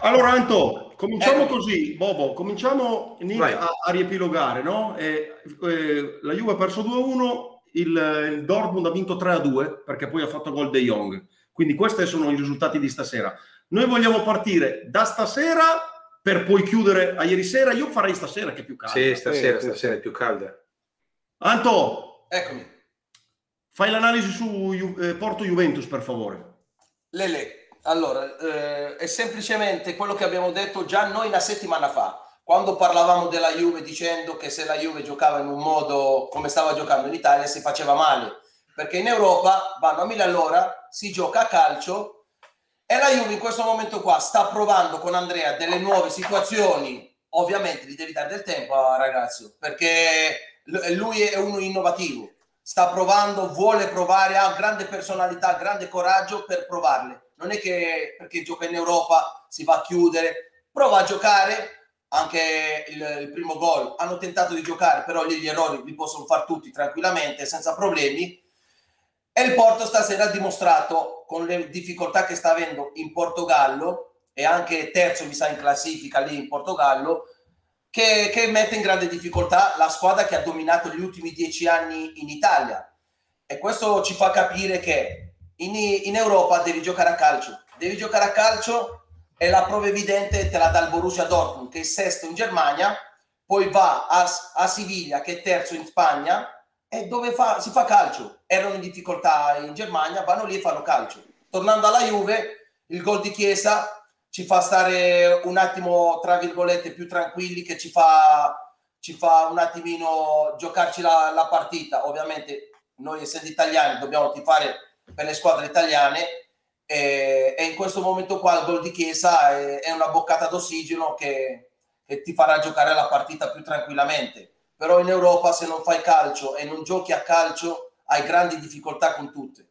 Allora Anto, cominciamo eh. così, Bobo, cominciamo Nick, a, a, riepilogare, no? Eh, eh, la Juve ha perso 2-1, il, il, Dortmund ha vinto 3-2 perché poi ha fatto gol De Jong. Quindi questi sono i risultati di stasera. Noi vogliamo partire da stasera per poi chiudere a ieri sera. Io farei stasera che è più calda. Sì, stasera, stasera è più calda. Anto, eccomi. Fai l'analisi su eh, Porto Juventus, per favore. Lele, allora, eh, è semplicemente quello che abbiamo detto già noi una settimana fa, quando parlavamo della Juve dicendo che se la Juve giocava in un modo come stava giocando in Italia si faceva male, perché in Europa vanno a mille all'ora, si gioca a calcio e la Juve in questo momento qua sta provando con Andrea delle nuove situazioni, ovviamente gli devi dare del tempo ragazzo, perché lui è uno innovativo, sta provando, vuole provare, ha grande personalità, grande coraggio per provarle non è che perché gioca in Europa si va a chiudere, prova a giocare, anche il, il primo gol hanno tentato di giocare, però lì gli errori li possono fare tutti tranquillamente, senza problemi. E il Porto stasera ha dimostrato, con le difficoltà che sta avendo in Portogallo, e anche terzo mi sa in classifica lì in Portogallo, che, che mette in grande difficoltà la squadra che ha dominato gli ultimi dieci anni in Italia. E questo ci fa capire che in, in Europa devi giocare a calcio, devi giocare a calcio e la prova evidente te la dà il Borussia Dortmund che è sesto in Germania, poi va a, a Siviglia che è terzo in Spagna e dove fa, si fa calcio. Erano in difficoltà in Germania, vanno lì e fanno calcio. Tornando alla Juve, il gol di Chiesa ci fa stare un attimo, tra virgolette, più tranquilli, che ci fa, ci fa un attimino giocarci la, la partita. Ovviamente noi essendo italiani dobbiamo tifare per le squadre italiane e, e in questo momento qua il gol di Chiesa è, è una boccata d'ossigeno che, che ti farà giocare la partita più tranquillamente. Però in Europa se non fai calcio e non giochi a calcio hai grandi difficoltà con tutte.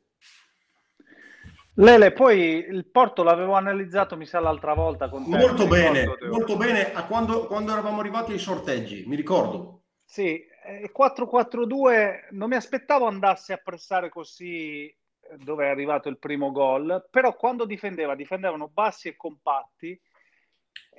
Lele, poi il Porto l'avevo analizzato, mi sa, l'altra volta. Con te, molto bene, ricordo, molto bene. A quando, quando, eravamo arrivati ai sorteggi, mi ricordo. Sì, 4-4-2, non mi aspettavo andasse a pressare così dove è arrivato il primo gol, però quando difendeva, difendevano bassi e compatti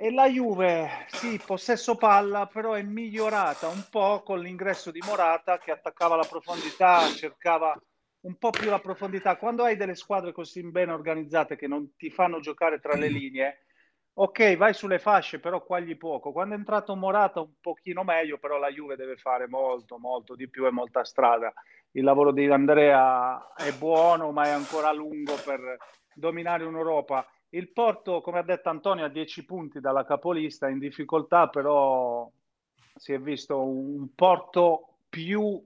e la Juve, sì, possesso palla, però è migliorata un po' con l'ingresso di Morata che attaccava la profondità, cercava un po' più la profondità. Quando hai delle squadre così ben organizzate che non ti fanno giocare tra le linee, ok, vai sulle fasce, però quagli poco. Quando è entrato Morata un pochino meglio, però la Juve deve fare molto, molto di più e molta strada il lavoro di Andrea è buono, ma è ancora lungo per dominare un'Europa. Il Porto, come ha detto Antonio, ha 10 punti dalla capolista, in difficoltà, però si è visto un Porto più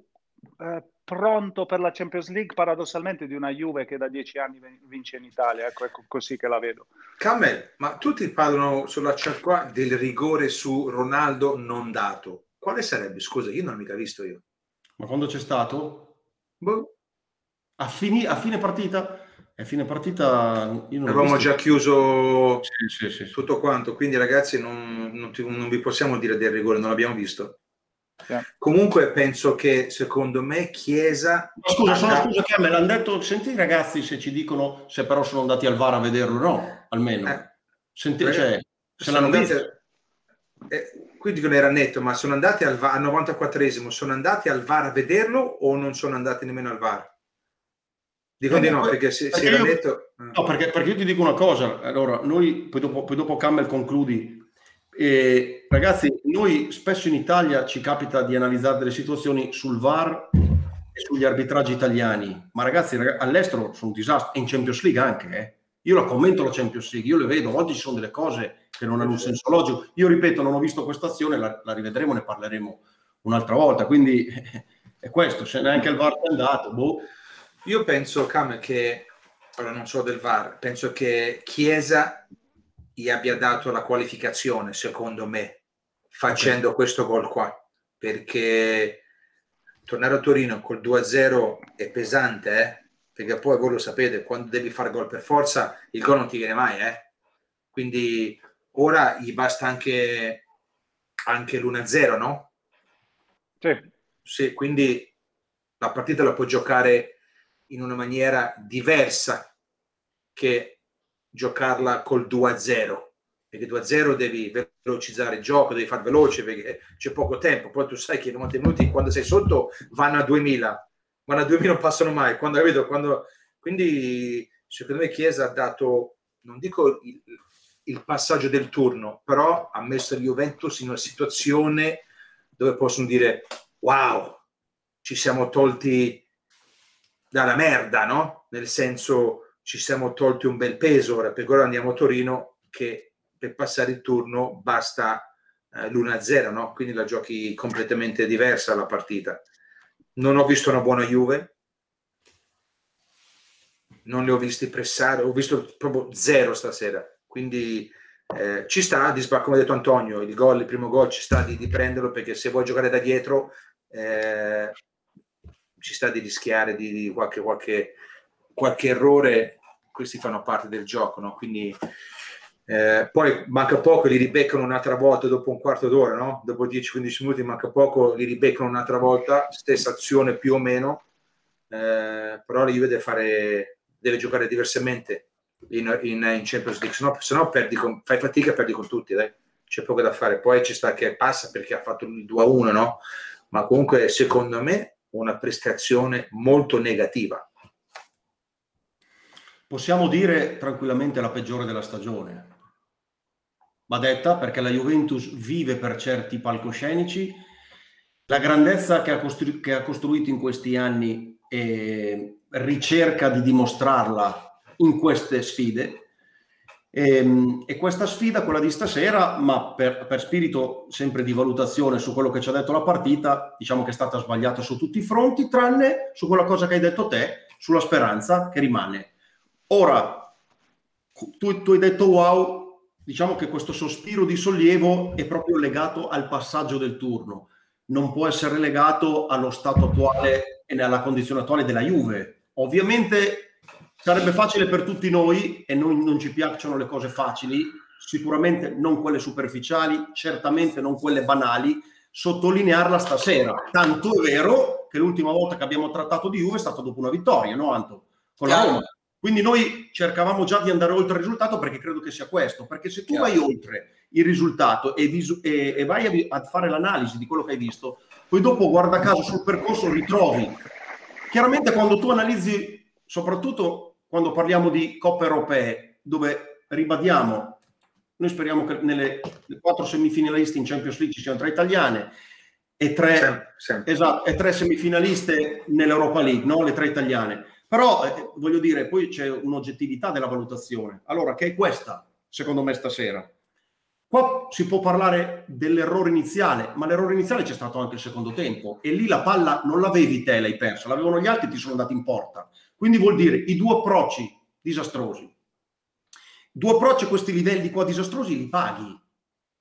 eh, pronto per la Champions League, paradossalmente, di una Juve che da 10 anni vince in Italia. Ecco, ecco così che la vedo. Camel, ma tutti parlano sulla chat qua del rigore su Ronaldo non dato. Quale sarebbe? Scusa, io non l'ho mica visto io. Ma quando c'è stato? Boh. A, fini, a fine partita? A fine partita io non avevamo già chiuso sì, sì, sì, tutto quanto, quindi ragazzi non, non, ti, non, vi possiamo dire del rigore, non l'abbiamo visto. Yeah. Comunque penso che secondo me Chiesa... Ma scusa, sono scusa che me l'hanno detto, senti i ragazzi se ci dicono se però sono andati al VAR a vederlo, no, almeno. Eh, senti, cioè, se l'hanno visto... Eh, qui dicono era netto, ma sono andati al, VAR, al 94esimo, sono andati al VAR a vederlo o non sono andati nemmeno al VAR? Dico di no, perché se, perché se io, netto... Eh. No, perché, perché, io ti dico una cosa, allora, noi, poi dopo, poi dopo Campbell concludi, eh, ragazzi, noi spesso in Italia ci capita di analizzare delle situazioni sul VAR e sugli arbitraggi italiani, ma ragazzi, ragazzi all'estero sono un disastro, e in Champions League anche, eh. Io la commento la Champions League, io le vedo, volte ci sono delle cose che non hanno un senso logico. Io ripeto, non ho visto questa azione, la, la rivedremo, ne parleremo un'altra volta. Quindi è questo, se neanche il VAR è andato. Boh. Io penso, Cam, che, ora non so del VAR, penso che Chiesa gli abbia dato la qualificazione, secondo me, facendo okay. questo gol qua. Perché tornare a Torino col 2-0 è pesante, eh? perché poi voi lo sapete, quando devi fare gol per forza, il gol non ti viene mai, eh? Quindi ora gli basta anche, anche l'1-0, no? Sì. sì. Quindi la partita la può giocare in una maniera diversa che giocarla col 2-0 perché 2-0 devi velocizzare il gioco, devi far veloce perché c'è poco tempo, poi tu sai che i 90 minuti quando sei sotto vanno a 2000, vanno a 2000 non passano mai, quando, vedo, quando... quindi secondo me Chiesa ha dato, non dico il, il passaggio del turno, però ha messo il Juventus in una situazione dove possono dire wow, ci siamo tolti dalla merda, no? Nel senso ci siamo tolti un bel peso ora, perché ora andiamo a Torino che per passare il turno basta eh, l'1-0, no? quindi la giochi completamente diversa la partita. Non ho visto una buona Juve, non li ho visti pressare, ho visto proprio zero stasera, quindi eh, ci sta, di, come ha detto Antonio, il gol, il primo gol ci sta di, di prenderlo perché se vuoi giocare da dietro eh, ci sta di rischiare di, di qualche, qualche, qualche, errore, questi fanno parte del gioco, no? quindi eh, poi manca poco, li ribeccano un'altra volta dopo un quarto d'ora, no? dopo 10-15 minuti manca poco, li ribeccano un'altra volta, stessa azione più o meno, eh, però la Juve deve, fare, deve giocare diversamente in, in, in Champions League, se no, perdi con, fai fatica e perdi con tutti, dai. c'è poco da fare. Poi ci sta che passa perché ha fatto il 2-1, no? ma comunque secondo me una prestazione molto negativa. Possiamo dire tranquillamente la peggiore della stagione va detta perché la Juventus vive per certi palcoscenici. La grandezza che ha, costru- che ha costruito in questi anni e ricerca di dimostrarla in queste sfide. E, ehm, e, questa sfida, quella di stasera, ma per, per, spirito sempre di valutazione su quello che ci ha detto la partita, diciamo che è stata sbagliata su tutti i fronti, tranne su quella cosa che hai detto te, sulla speranza che rimane. Ora, tu, tu hai detto wow, diciamo che questo sospiro di sollievo è proprio legato al passaggio del turno, non può essere legato allo stato attuale e alla condizione attuale della Juve. Ovviamente sarebbe facile per tutti noi e noi non ci piacciono le cose facili, sicuramente non quelle superficiali, certamente non quelle banali, sottolinearla stasera. Tanto è vero che l'ultima volta che abbiamo trattato di Juve è stata dopo una vittoria, no Anto? Con la Roma. Quindi noi cercavamo già di andare oltre il risultato perché credo che sia questo, perché se tu vai oltre il risultato e, visu- e, e vai a, a, fare l'analisi di quello che hai visto, poi dopo guarda caso sul percorso ritrovi. Chiaramente quando tu analizzi, soprattutto quando parliamo di coppe europee, dove ribadiamo, noi speriamo che nelle quattro semifinalisti in Champions League ci siano tre italiane e tre, sempre, sempre. Esatto, e tre semifinaliste nell'Europa League, no? le tre italiane però eh, voglio dire, poi c'è un'oggettività della valutazione. Allora, che è questa, secondo me, stasera? Qua si può parlare dell'errore iniziale, ma l'errore iniziale c'è stato anche il secondo tempo e lì la palla non l'avevi te, l'hai persa, l'avevano gli altri e ti sono andati in porta. Quindi vuol dire i due approcci disastrosi. Due approcci a questi livelli qua disastrosi li paghi.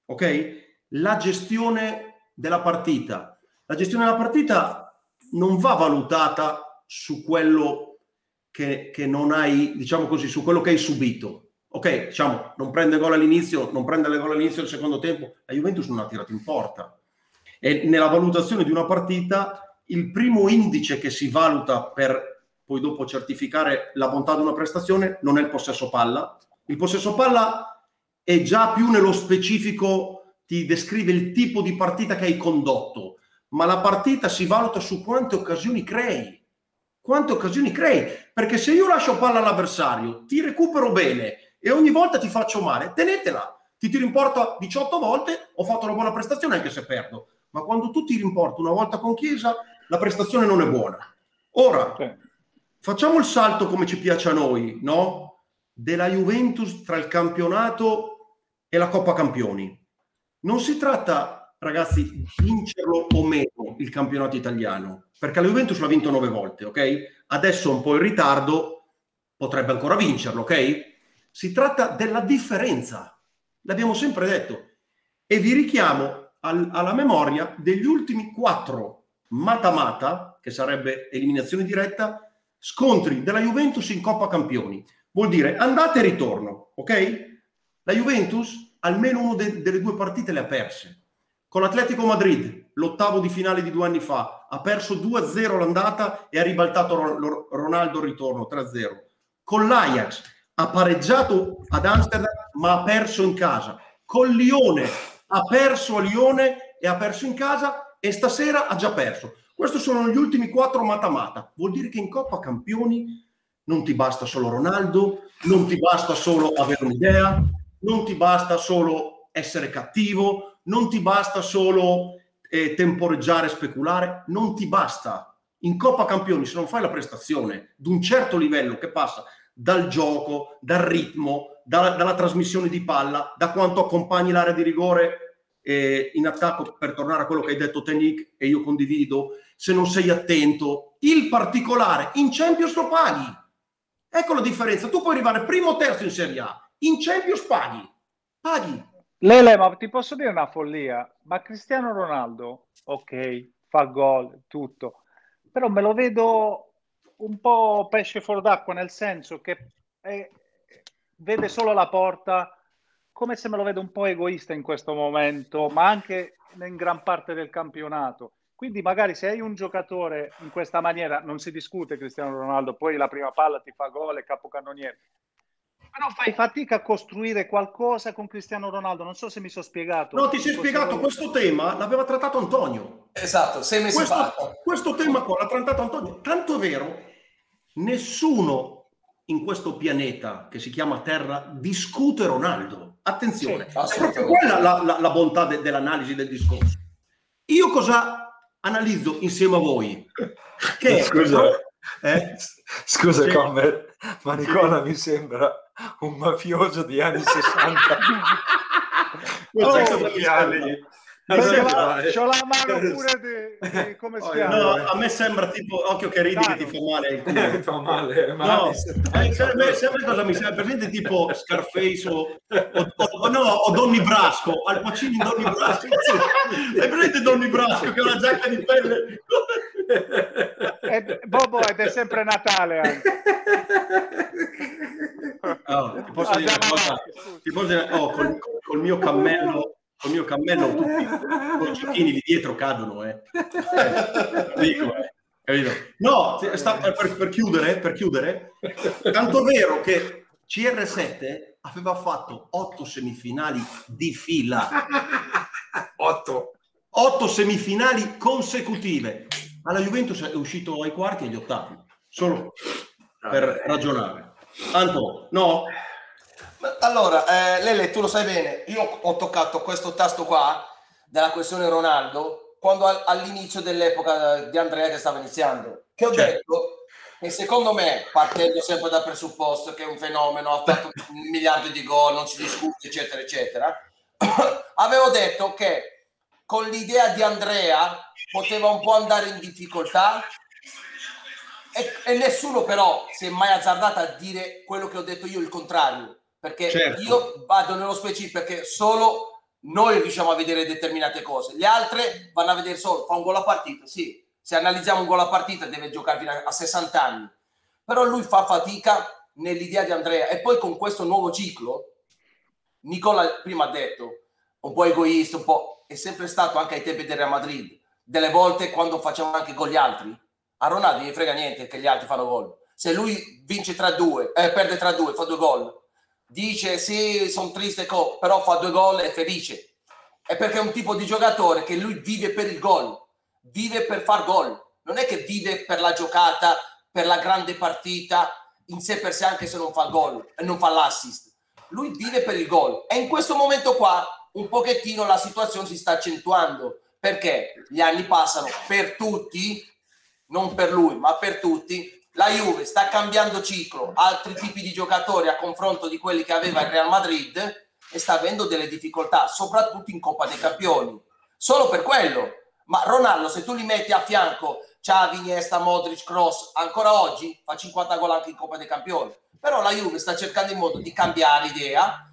Ok? La gestione della partita. La gestione della partita non va valutata su quello che, che, non hai, diciamo così, su quello che hai subito. Ok, diciamo, non prende gol all'inizio, non prende le gol all'inizio del secondo tempo, la Juventus non ha tirato in porta. E nella valutazione di una partita, il primo indice che si valuta per poi dopo certificare la bontà di una prestazione non è il possesso palla. Il possesso palla è già più nello specifico, ti descrive il tipo di partita che hai condotto, ma la partita si valuta su quante occasioni crei quante occasioni crei. Perché se io lascio palla all'avversario, ti recupero bene e ogni volta ti faccio male, tenetela. Ti tiro in porta 18 volte, ho fatto una buona prestazione anche se perdo. Ma quando tu tiri in porta una volta con Chiesa, la prestazione non è buona. Ora, sì. facciamo il salto come ci piace a noi, no? Della Juventus tra il campionato e la Coppa Campioni. Non si tratta ragazzi, vincerlo o meno il campionato italiano, perché la Juventus l'ha vinto nove volte, ok? Adesso un po' in ritardo, potrebbe ancora vincerlo, ok? Si tratta della differenza, l'abbiamo sempre detto, e vi richiamo al, alla memoria degli ultimi quattro mata-mata, che sarebbe eliminazione diretta, scontri della Juventus in Coppa Campioni. Vuol dire andate e ritorno, ok? La Juventus almeno una de- delle due partite le ha perse con l'Atletico Madrid, l'ottavo di finale di due anni fa, ha perso 2-0 l'andata e ha ribaltato Ronaldo il ritorno 3-0. Con l'Ajax ha pareggiato ad Amsterdam ma ha perso in casa. Col Lione ha perso a Lione e ha perso in casa e stasera ha già perso. Questi sono gli ultimi quattro mata-mata. Vuol dire che in Coppa Campioni non ti basta solo Ronaldo, non ti basta solo avere un'idea, non ti basta solo essere cattivo, non ti basta solo eh, temporeggiare, speculare, non ti basta. In Coppa Campioni, se non fai la prestazione di un certo livello che passa dal gioco, dal ritmo, dalla, dalla trasmissione di palla, da quanto accompagni l'area di rigore eh, in attacco, per tornare a quello che hai detto Tenic, e io condivido, se non sei attento, il particolare in Champions lo paghi. Ecco la differenza. Tu puoi arrivare primo o terzo in Serie A, in Champions paghi. Paghi. Lele, ma ti posso dire una follia? Ma Cristiano Ronaldo, ok, fa gol, tutto, però me lo vedo un po' pesce fuori d'acqua, nel senso che è, vede solo la porta, come se me lo vedo un po' egoista in questo momento, ma anche in gran parte del campionato. Quindi magari se hai un giocatore in questa maniera, non si discute Cristiano Ronaldo, poi la prima palla ti fa gol e capocannoniere, però fai fatica a costruire qualcosa con Cristiano Ronaldo. Non so se mi sono spiegato. No, ti sei spiegato. Questo tema l'aveva trattato Antonio. Esatto, sei mesi questo, fa. Questo tema qua l'ha trattato Antonio. Tanto è vero, nessuno in questo pianeta che si chiama Terra discute Ronaldo. Attenzione, sì, è proprio quella la, la, la bontà de, dell'analisi del discorso. Io cosa analizzo insieme a voi? Che, Scusa, eh? Scusa, sì. Commer, ma Nicola mi sembra un mafioso di anni 60. oh, c'ho la mano pure di, di come si chiama? No, a me sembra tipo occhio che ridi che ti fa male il culo. ti fa male, ma no, eh, sempre, sempre cosa mi sembra presente tipo Scarface o, o, o, no, o Donny Brasco, Al Pacino Donny Brasco. È presente Donny Brasco che ha una giacca di pelle? È, Bobo ed è sempre Natale anche. Oh, ti posso dire una cosa? Ti posso dire, oh, col, col mio cammello col mio cammello tutti i giochini di dietro cadono, eh. eh dico, eh. No, sta, per, per, chiudere, per chiudere, tanto vero che CR7 aveva fatto otto semifinali di fila. Otto. Otto semifinali consecutive. Alla Juventus è uscito ai quarti e agli ottavi, solo per ragionare. Anto, no, allora, eh, Lele, tu lo sai bene, io ho toccato questo tasto qua della questione Ronaldo quando all'inizio dell'epoca di Andrea che stava iniziando, che ho certo. detto che secondo me, partendo sempre dal presupposto che è un fenomeno, ha fatto un miliardo di gol, non si discute, eccetera, eccetera, avevo detto che con l'idea di Andrea poteva un po' andare in difficoltà. E, e nessuno però si è mai azzardato a dire quello che ho detto io, il contrario perché certo. io vado nello specifico perché solo noi riusciamo a vedere determinate cose, le altre vanno a vedere solo, fa un gol a partita, sì, se analizziamo un gol a partita deve giocare fino a 60 anni, però lui fa fatica nell'idea di Andrea. E poi con questo nuovo ciclo, Nicola prima ha detto, un po' egoista, un po', è sempre stato anche ai tempi del Real Madrid, delle volte quando facciamo anche con gli altri, a Ronaldo gli frega niente che gli altri fanno gol, se lui vince 3-2, eh, perde 3-2, fa due gol, dice sì, sono triste, però fa due gol e è felice. È perché è un tipo di giocatore che lui vive per il gol, vive per far gol. Non è che vive per la giocata, per la grande partita, in sé per sé anche se non fa gol e non fa l'assist. Lui vive per il gol. E in questo momento qua un pochettino la situazione si sta accentuando perché gli anni passano per tutti, non per lui, ma per tutti, la Juve sta cambiando ciclo, altri tipi di giocatori a confronto di quelli che aveva il Real Madrid e sta avendo delle difficoltà, soprattutto in Coppa dei Campioni. Solo per quello. Ma Ronaldo, se tu li metti a fianco Xavi, Iniesta, Modric, Cross, ancora oggi fa 50 gol anche in Coppa dei Campioni. Però la Juve sta cercando in modo di cambiare idea,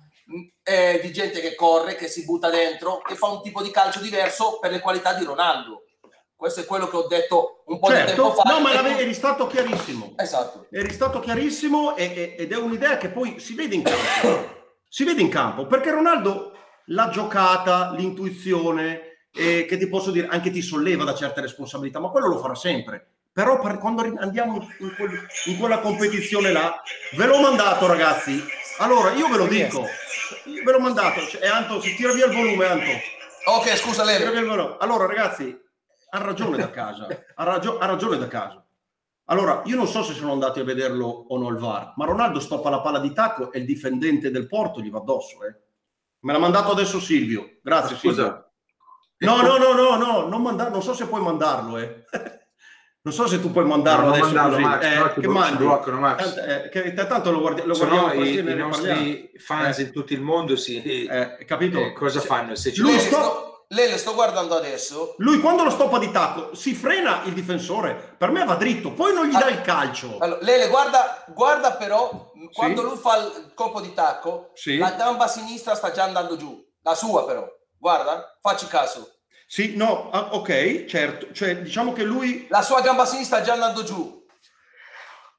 eh, di gente che corre, che si butta dentro, che fa un tipo di calcio diverso per le qualità di Ronaldo. Questo è quello che ho detto un po' certo. di tempo fa. No, ma eri stato chiarissimo. Esatto. Eri stato chiarissimo e, e, ed è un'idea che poi si vede in campo. si vede in campo, perché Ronaldo la giocata, l'intuizione, eh, che ti posso dire, anche ti solleva da certe responsabilità, ma quello lo farà sempre. Però par- quando andiamo in, quel- in quella competizione là, ve l'ho mandato ragazzi. Allora, io ve lo dico, io ve l'ho mandato, cioè, e Anto, si tira via il volume, Anto. Ok, scusa Lele. Allora, ragazzi, ha ragione da casa, ha, ragio- ha ragione da casa. Allora, io non so se sono andati a vederlo o no il VAR, ma Ronaldo stoppa la palla di tacco e il difendente del Porto gli va addosso, eh. Me l'ha mandato adesso Silvio. Grazie, Silvio. Scusa, No, no, no, no, no, non, manda- non so se puoi mandarlo, eh. Non so se tu puoi mandarlo No, adesso mandarlo, così. Max, eh, che ti blo- ci mandi? bloccano, Max. Tant- eh, che t- tanto lo, guardi- lo guardiamo no i, i nostri fans Eh. in tutto il mondo si, Eh, capito? eh, cosa Se- fanno? Se ci Lui sto- sto, Lele, sto guardando adesso. Lui quando lo stoppa di tacco si frena il difensore, per me va dritto, poi non gli dà il calcio. Allora, Lele, guarda, guarda però, quando Sì. lui fa il colpo di tacco, Sì. la gamba sinistra sta già andando giù. La sua però. Guarda, facci caso. Sì, no, ah, ok, certo, cioè diciamo che lui La sua gamba sinistra sta già andando giù.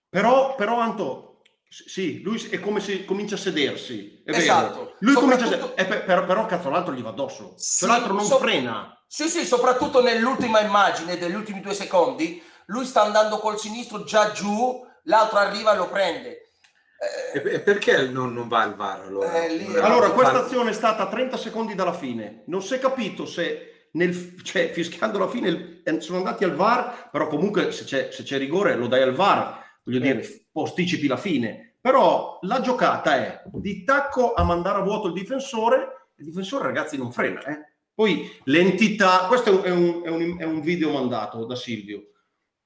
Però, però Anto, sì, lui è come se comincia a sedersi. È Esatto. vero. Lui comincia a sedersi. Eh, però, però cazzo l'altro gli va addosso. Sì, Cioè, l'altro non so- frena. Sì, sì, soprattutto nell'ultima immagine degli ultimi due secondi, lui sta andando col sinistro già giù, l'altro arriva e lo prende. Eh, E, perché non, non va al VAR allora? Eh, Allora, questa azione è stata a 30 secondi dalla fine. Non si è capito se nel, cioè, fischiando la fine eh, sono andati al VAR, però comunque se c'è, se c'è rigore lo dai al VAR, voglio dire, posticipi la fine. Però la giocata è di tacco a mandare a vuoto il difensore, il difensore ragazzi non frena. eh. Poi l'entità, questo è un, è un- è un- video mandato da Silvio.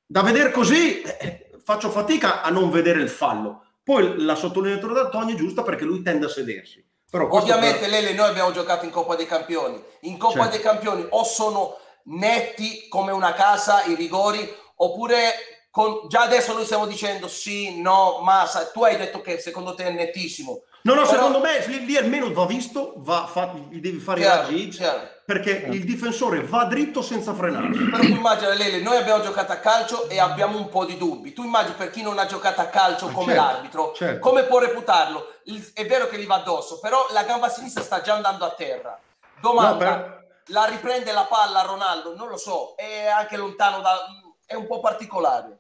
Da vedere così eh, faccio fatica a non vedere il fallo. Poi la sottolineatura da Tony è giusta perché lui tende a sedersi. Però Ovviamente, Lele, noi abbiamo giocato in Coppa dei Campioni. In Coppa Certo. dei Campioni o sono netti come una casa i rigori, oppure con- già adesso noi stiamo dicendo sì, no, ma tu hai detto che secondo te è nettissimo. No, no, Però- secondo me lì, lì almeno va visto, va, fa, devi fare Chiaro, i raggi chiaro. Perché il difensore va dritto senza frenare. Però tu immagina, Lele, noi abbiamo giocato a calcio e abbiamo un po' di dubbi. Tu immagini per chi non ha giocato a calcio Ah, come certo, l'arbitro, certo. come può reputarlo? Il- è vero che gli va addosso, però la gamba sinistra sta già andando a terra. Domanda, No, per- la riprende la palla Ronaldo? Non lo so, è anche lontano da... è un po' particolare.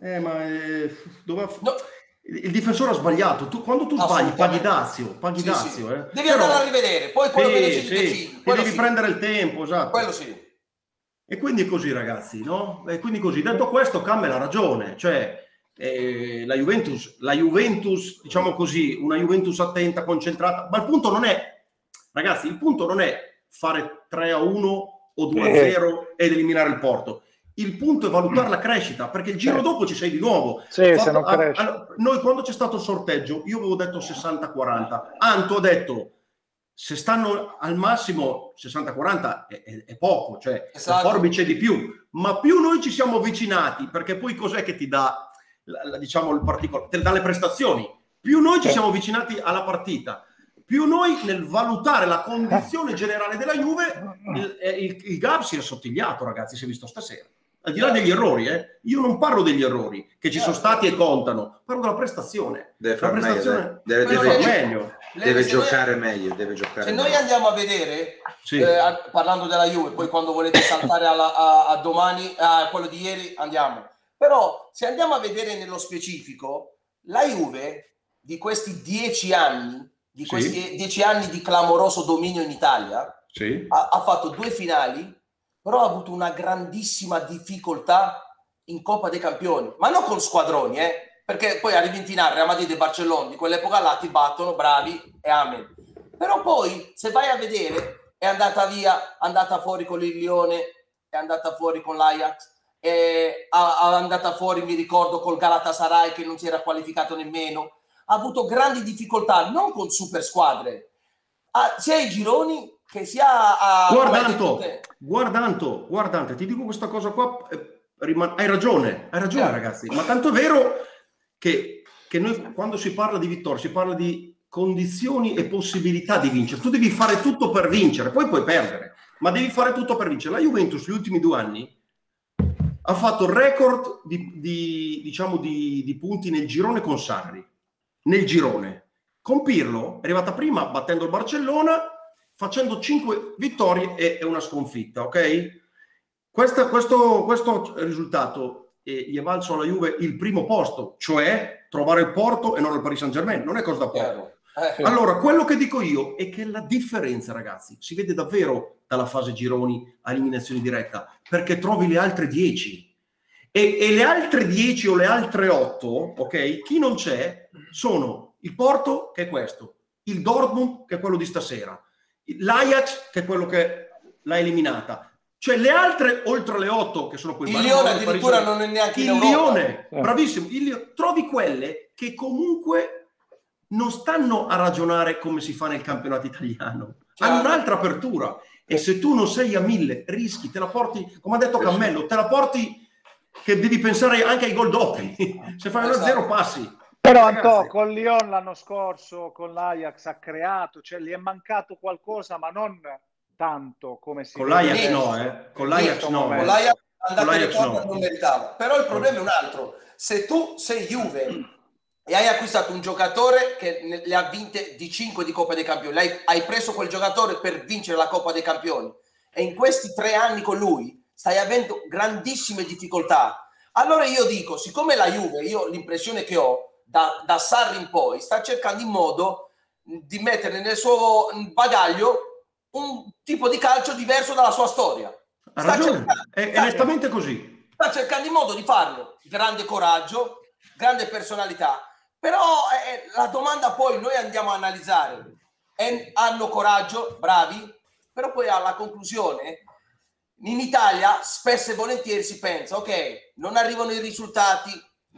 Eh, ma eh, dove- No. Il difensore ha sbagliato. Tu, quando tu sbagli, paghi dazio, paghi Sì, dazio. sì. eh. Devi Però- andare a rivedere, poi quello che Sì, decidi, sì, decidi. Quello devi sì. prendere il tempo, esatto. Quello sì. E quindi è così, ragazzi, no? E quindi così. Detto questo, Cammel ha ragione, cioè eh, la Juventus, la Juventus, diciamo così, una Juventus attenta, concentrata, ma il punto non è, ragazzi, il punto non è fare 3 a 1 o 2 a 0 ed eliminare il Porto. Il punto è valutare la crescita, perché il giro Certo. dopo ci sei di nuovo. Sì, se Fatto- non a- cresci. allora, noi quando c'è stato il sorteggio, io avevo detto 60-40. Anto ha detto se stanno al massimo 60-40 è, è- è poco, cioè Esatto. la forbice è di più, ma più noi ci siamo avvicinati, perché poi cos'è che ti dà, la- la- diciamo, il particolare, te dà le prestazioni, più noi ci Sì. siamo avvicinati alla partita, più noi nel valutare la condizione generale della Juve, il, eh, il- il gap si è assottigliato, ragazzi, si è visto stasera. Al di là degli errori, eh, io non parlo degli errori che ci sono stati e contano, parlo della prestazione. Deve La fare meglio, prestazione deve, deve- deve far meglio. Deve se noi- giocare meglio, deve giocare Se noi meglio. andiamo a vedere, Sì. eh, parlando della Juve, poi quando volete saltare alla- a, a domani, a quello di ieri, andiamo. Però se andiamo a vedere nello specifico, la Juve di questi dieci anni, di Sì. questi dieci anni di clamoroso dominio in Italia, Sì. ha, ha fatto due finali, però ha avuto una grandissima difficoltà in Coppa dei Campioni, ma non con squadroni, eh, perché poi arrivi in finale, Real Madrid e Barcellona, di quell'epoca là ti battono, bravi e amen. Però poi, se vai a vedere, è andata via, è andata fuori con il Lione, è andata fuori con l'Ajax, è, andata fuori, mi ricordo, col Galatasaray che non si era qualificato nemmeno. Ha avuto grandi difficoltà, non con super squadre, ah, sia ai gironi che sia a... Guardanto, guardanto, guardante, ti dico questa cosa qua, eh, riman- hai ragione, hai ragione Chiaro. ragazzi, ma tanto è vero che, che noi quando si parla di vittoria si parla di condizioni e possibilità di vincere, tu devi fare tutto per vincere, poi puoi perdere, ma devi fare tutto per vincere. La Juventus gli ultimi due anni ha fatto il record di, di, diciamo di, di punti nel girone con Sarri, nel girone. Con Pirlo è arrivata prima battendo il Barcellona, facendo 5 vittorie e, una sconfitta, ok? Questa- questo, questo risultato eh, gli è valso alla Juve il primo posto, cioè trovare il Porto e non il Paris Saint Germain, non è cosa da poco. Eh, Allora, quello che dico io è che la differenza, ragazzi, si vede davvero dalla fase gironi a eliminazione diretta, perché trovi le altre 10. E, e le altre 10 o le altre 8, ok? Chi non c'è sono il Porto, che è questo, il Dortmund, che è quello di stasera, l'Ajax, che è quello che l'ha eliminata. Cioè le altre, oltre le 8, che sono quei il Lione addirittura non è neanche il. Lione, Eh. bravissimo, il Lione. trovi quelle che comunque non stanno a ragionare come si fa nel campionato italiano, Chiaro. hanno un'altra apertura e se tu non sei a mille rischi, te la porti, come ha detto Cammello, te la porti che devi pensare anche ai gol doppi, se fai una Esatto. zero passi. Però Ragazzi, Antò, con Lyon l'anno scorso, con l'Ajax ha creato, cioè gli è mancato qualcosa, ma non tanto come si Con vede l'Ajax adesso. no, eh. con l'Ajax no. Con Con eh. l'Ajax andata Con l'Ajax ritorno no. non meritava. Però il problema è un altro. Se tu sei Juve e hai acquistato un giocatore che le ha vinte di 5 di Coppa dei Campioni, l'hai- hai preso quel giocatore per vincere la Coppa dei Campioni e in questi tre anni con lui stai avendo grandissime difficoltà. Allora io dico, siccome la Juve, io l'impressione che ho da, da Sarri in poi, sta cercando in modo di mettere nel suo bagaglio un tipo di calcio diverso dalla sua storia. Ha Sta ragione, cercando- è, è nettamente così. sta cercando in modo di farlo. Grande coraggio, grande personalità. Però eh, la domanda poi noi andiamo a analizzare. E hanno coraggio, bravi, però poi alla conclusione in Italia spesso e volentieri si pensa, ok, non arrivano i risultati,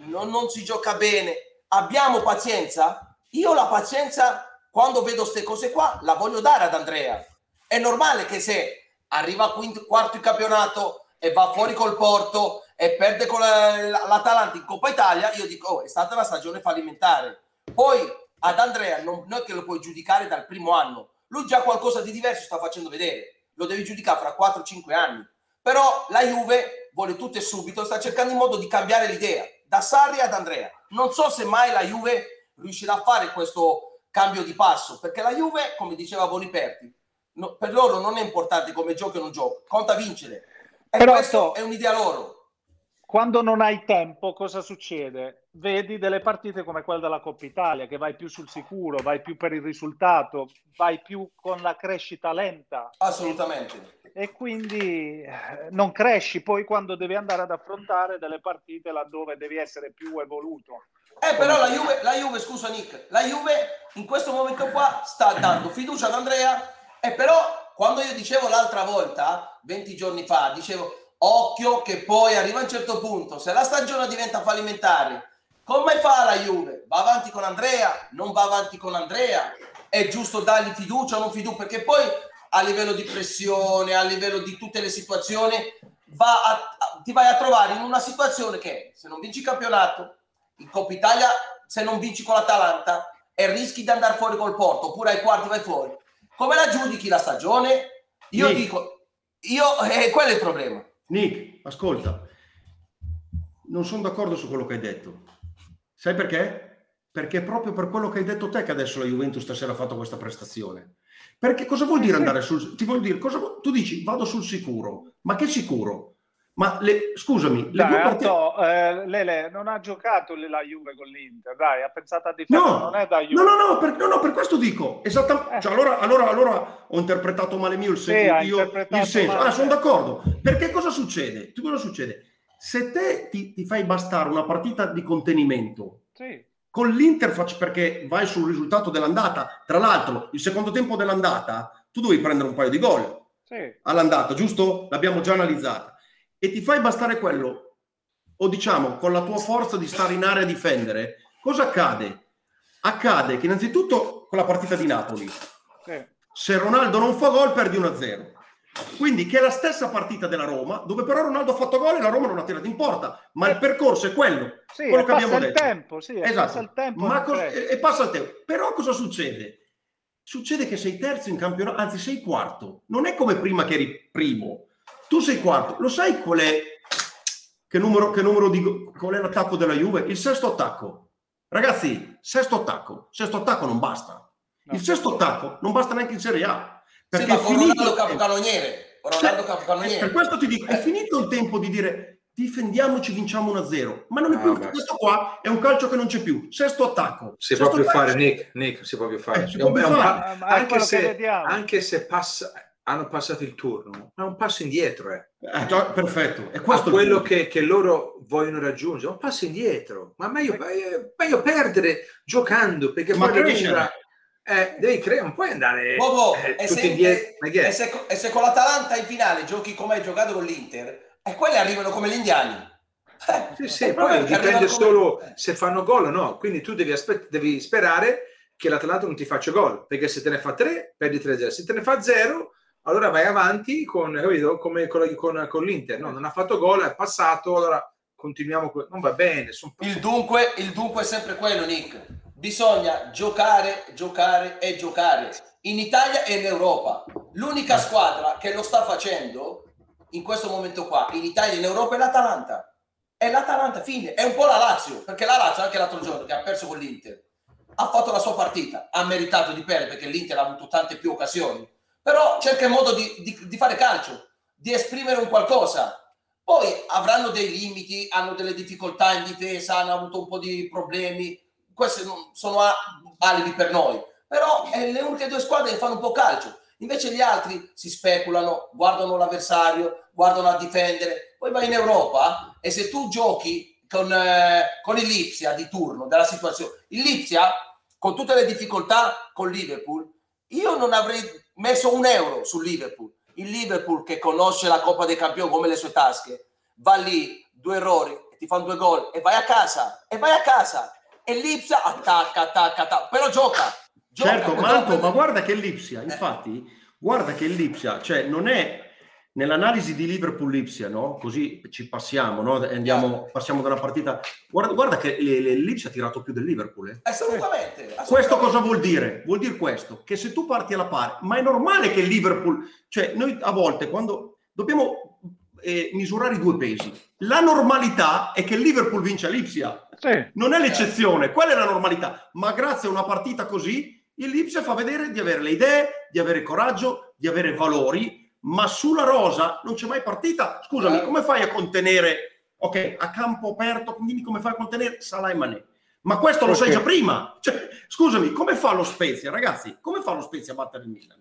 non, non si gioca bene, abbiamo pazienza? Io la pazienza, quando vedo queste cose qua, la voglio dare ad Andrea. È normale che se arriva quinto, quarto in campionato e va fuori col Porto e perde con la- la- l'Atalanta in Coppa Italia, io dico, oh, è stata una stagione fallimentare. Poi ad Andrea non, non è che lo puoi giudicare dal primo anno, lui già qualcosa di diverso sta facendo vedere, lo devi giudicare fra 4-5 anni. Però la Juve vuole tutto e subito, sta cercando in modo di cambiare l'idea, da Sarri ad Andrea. Non so se mai la Juve riuscirà a fare questo cambio di passo, perché la Juve, come diceva Boniperti, no- per loro non è importante come giochi o non giochi, conta vincere. E Però, questo to- è un'idea loro. Quando non hai tempo, cosa succede? Vedi delle partite come quella della Coppa Italia, che vai più sul sicuro, vai più per il risultato, vai più con la crescita lenta Assolutamente. E quindi eh, non cresci poi quando devi andare ad affrontare delle partite laddove devi essere più evoluto. Eh, però la Juve, la Juve, scusa Nick, la Juve in questo momento qua sta dando fiducia ad Andrea e però quando io dicevo l'altra volta, 20 giorni fa, dicevo occhio che poi arriva a un certo punto, se la stagione diventa fallimentare, come fa la Juve? Va avanti con Andrea? Non va avanti con Andrea? È giusto dargli fiducia o non fiducia? Perché poi a livello di pressione, a livello di tutte le situazioni, va a- a- ti vai a trovare in una situazione che se non vinci il campionato, in Coppa Italia, se non vinci con l'Atalanta e rischi di andare fuori col Porto, oppure ai quarti vai fuori. Come la giudichi la stagione? Io Nick. dico, io, eh, quello è il problema. Nick, ascolta, non sono d'accordo su quello che hai detto. Sai perché? Perché proprio per quello che hai detto te che adesso la Juventus stasera ha fatto questa prestazione. Perché cosa vuol dire andare sul... Ti vuol dire, cosa, tu dici vado sul sicuro, ma che sicuro? Ma le, scusami, le Dai, due partite... Antò, eh, Lele non ha giocato la Juve con l'Inter, dai, ha pensato a difendere, No, non è da Juve. no, no, no, per, no, no, per questo dico, esattamente, Eh. cioè, allora, allora, allora ho interpretato male mio il, Sì, sen- ha io- il senso. male. Ah, sono d'accordo. Perché cosa succede? Cosa succede? Se te ti, ti fai bastare una partita di contenimento Sì. Con l'Inter faccio perché vai sul risultato dell'andata, tra l'altro il secondo tempo dell'andata tu devi prendere un paio di gol Sì. all'andata, giusto? L'abbiamo già analizzata. E ti fai bastare quello, o diciamo con la tua forza di stare in area a difendere, cosa accade? Accade che innanzitutto con la partita di Napoli, sì. se Ronaldo non fa gol perdi 1-0. Quindi che è la stessa partita della Roma, dove però Ronaldo ha fatto gol e la Roma non ha tirato in porta, ma il percorso è quello. Sì, quello che abbiamo detto. tempo, sì, Esatto. passa il tempo. Ma cos- e, passa il tempo. Però cosa succede? Succede che sei terzo in campionato, anzi sei quarto. Non è come prima che eri primo. Tu sei quarto. Lo sai qual è che numero, che numero di qual è l'attacco della Juve? Il sesto attacco. Ragazzi, sesto attacco. Sesto attacco non basta. No. Il sesto attacco non basta neanche in Serie A. Sì, Perché ma è con finito Ronaldo capocannoniere. Ronaldo cioè, capocannoniere. per questo ti dico, è finito il tempo di dire difendiamoci, vinciamo 1-0. Ma non è Ah, più basta. questo qua, è un calcio che non c'è più. Sesto attacco. Si Sesto può più fare, Nick, Nick, si può più fare. Eh, si È può più fare. pa- Ma è anche, se, anche se passa- hanno passato il turno, è un passo indietro. Eh. Eh, già, perfetto. È questo quello che, che loro vogliono raggiungere, un passo indietro. Ma meglio, meglio- meglio perdere giocando, perché Ma poi andare- eh, devi credere, non puoi andare Bobo, eh, e, se, indietro. E- e se, e se con l'Atalanta in finale giochi come hai giocato con l'Inter, e quelli arrivano come gli indiani. Eh, Sì, sì, poi dipende come- solo eh. se fanno gol o no. Quindi tu devi, aspett- devi sperare che l'Atalanta non ti faccia gol, perché se te ne fa 3, perdi 3-0. Se te ne fa 0, allora vai avanti con, capito? come con, con- con l'Inter. No, non ha fatto gol, è passato, allora continuiamo. que- Non va bene. son- Il dunque, il dunque è sempre quello, Nick. Bisogna giocare, giocare e giocare in Italia e in Europa. L'unica squadra che lo sta facendo in questo momento qua, in Italia e in Europa, è l'Atalanta. È l'Atalanta, fine. È un po' la Lazio, perché la Lazio anche l'altro giorno che ha perso con l'Inter ha fatto la sua partita, ha meritato di perdere perché l'Inter ha avuto tante più occasioni, però cerca il modo di, di- di fare calcio, di esprimere un qualcosa. Poi avranno dei limiti, hanno delle difficoltà in difesa, hanno avuto un po' di problemi, queste non- sono alibi per noi, però è le uniche due squadre che fanno un po' calcio. Invece gli altri si speculano, guardano l'avversario, guardano a difendere. Poi vai in Europa e se tu giochi con, eh, con il Lipsia di turno, della situazione, il Lipsia con tutte le difficoltà con Liverpool, io non avrei messo un euro sul Liverpool. Il Liverpool che conosce la Coppa dei Campioni come le sue tasche, va lì, due errori, ti fanno due gol e vai a casa, e vai a casa. E l'Ipsia attacca, attacca, attacca, però gioca. gioca Certo, gioca. Manto, ma guarda che l'Ipsia, infatti, guarda che l'Ipsia, cioè non è nell'analisi di Liverpool-Lipsia, no? Così ci passiamo, no? Andiamo, passiamo da una partita. Guarda, guarda che le- le- l'Ipsia ha tirato più del Liverpool. eh. Assolutamente, Questo assolutamente. cosa vuol dire? Vuol dire questo, che se tu parti alla pari, ma è normale che il Liverpool, cioè noi a volte quando dobbiamo eh, misurare i due pesi, la normalità è che il Liverpool vince l'Ipsia, Sì. non è l'eccezione, quella è la normalità, ma grazie a una partita così il Lipsia fa vedere di avere le idee, di avere coraggio, di avere valori, ma sulla rosa non c'è mai partita. Scusami, Eh. come fai a contenere, ok, a campo aperto, quindi come fai a contenere Salah e Mané? Ma questo lo sai Ok. già prima. Cioè, scusami, come fa lo Spezia, ragazzi? Come fa lo Spezia a battere il Milan?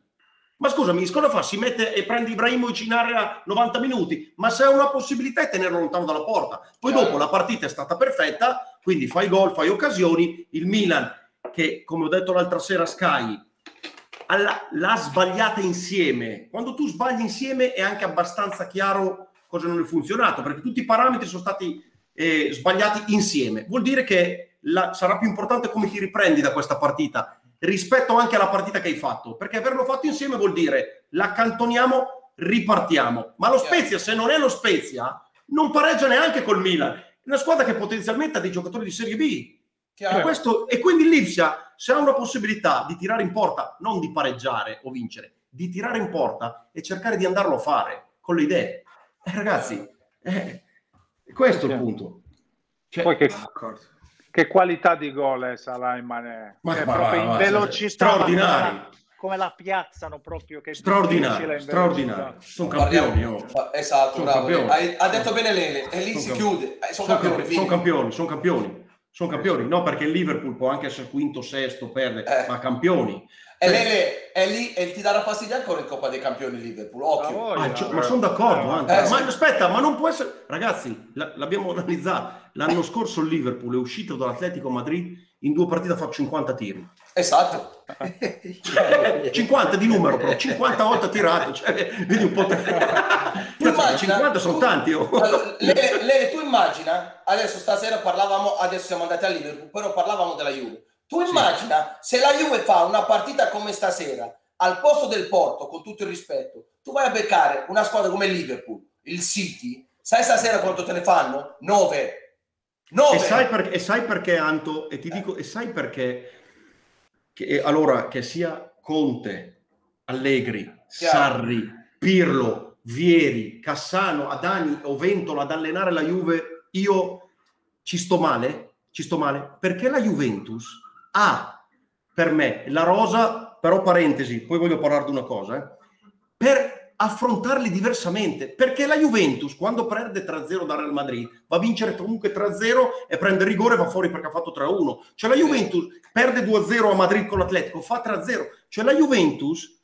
Ma scusami, cosa fa? Si mette e prende Ibrahimovic in area 90 minuti, ma se ha una possibilità è tenerlo lontano dalla porta. Poi dopo la partita è stata perfetta, quindi fai gol, fai occasioni. Il Milan, che come ho detto l'altra sera a Sky, alla- l'ha sbagliata insieme. Quando tu sbagli insieme è anche abbastanza chiaro cosa non è funzionato, perché tutti i parametri sono stati eh, sbagliati insieme. Vuol dire che la- sarà più importante come ti riprendi da questa partita rispetto anche alla partita che hai fatto, perché averlo fatto insieme vuol dire l'accantoniamo, ripartiamo. Ma lo. Spezia, se non è lo Spezia, non pareggia neanche col Milan. È una squadra che potenzialmente ha dei giocatori di Serie B. E, questo- e quindi l'Ipsia, se ha una possibilità di tirare in porta, non di pareggiare o vincere, di tirare in porta e cercare di andarlo a fare con le idee. Eh, ragazzi, eh, questo è il punto. Cioè, Poi che, D'accordo. Che qualità di gol è Salah e Mané. Ma- Cioè, ma- proprio ma- in ma- velocità. straordinari. Come la piazzano proprio. Che è straordinari, difficile in straordinari. velocità. Sono campioni. Oh. Esatto, Sono bravo. campioni. Hai- ha detto bene Lele, e lì Sono si campioni. chiude. Eh, sono Sono campioni, sono campioni, sono campioni. Sono campioni, no perché il Liverpool può anche essere quinto, sesto, perde, Eh. ma campioni. E Cioè- Lele è lì e ti darà fastidio ancora in Coppa dei Campioni Liverpool. Ah, Occhio. Ah, cioè, ma sono d'accordo, anche. Eh, ma sì. aspetta, ma non può essere. Ragazzi, la- l'abbiamo analizzato. L'anno scorso il Liverpool è uscito dall'Atletico Madrid in due partite a fare 50 tiri. Esatto. Cioè, 50 di numero, però 50 volte tirato. Cioè, vedi un po'. te- immagina- 50 sono tu- tanti. oh. Allora, Lele, Lele, tu immagina, adesso stasera parlavamo, adesso siamo andati a Liverpool, però parlavamo della Juve. Tu immagina se la Juve fa una partita come stasera, al posto del Porto, con tutto il rispetto, tu vai a beccare una squadra come il Liverpool, il City, sai stasera quanto te ne fanno? 9. 9. E sai, perché, e sai perché, Anto? E ti dico, e sai perché? Che, allora, che sia Conte, Allegri, Chiaro. Sarri, Pirlo, Vieri, Cassano, Adani o Ventola ad allenare la Juve, io ci sto male? Ci sto male? Perché la Juventus ha, per me, la rosa, però parentesi, poi voglio parlare di una cosa, eh, per affrontarli diversamente, perché la Juventus quando perde 3-0 dal Real Madrid va a vincere comunque 3-0 e prende rigore e va fuori perché ha fatto 3-1. Cioè la Juventus perde 2-0 a Madrid con l'Atletico, fa 3-0. Cioè la Juventus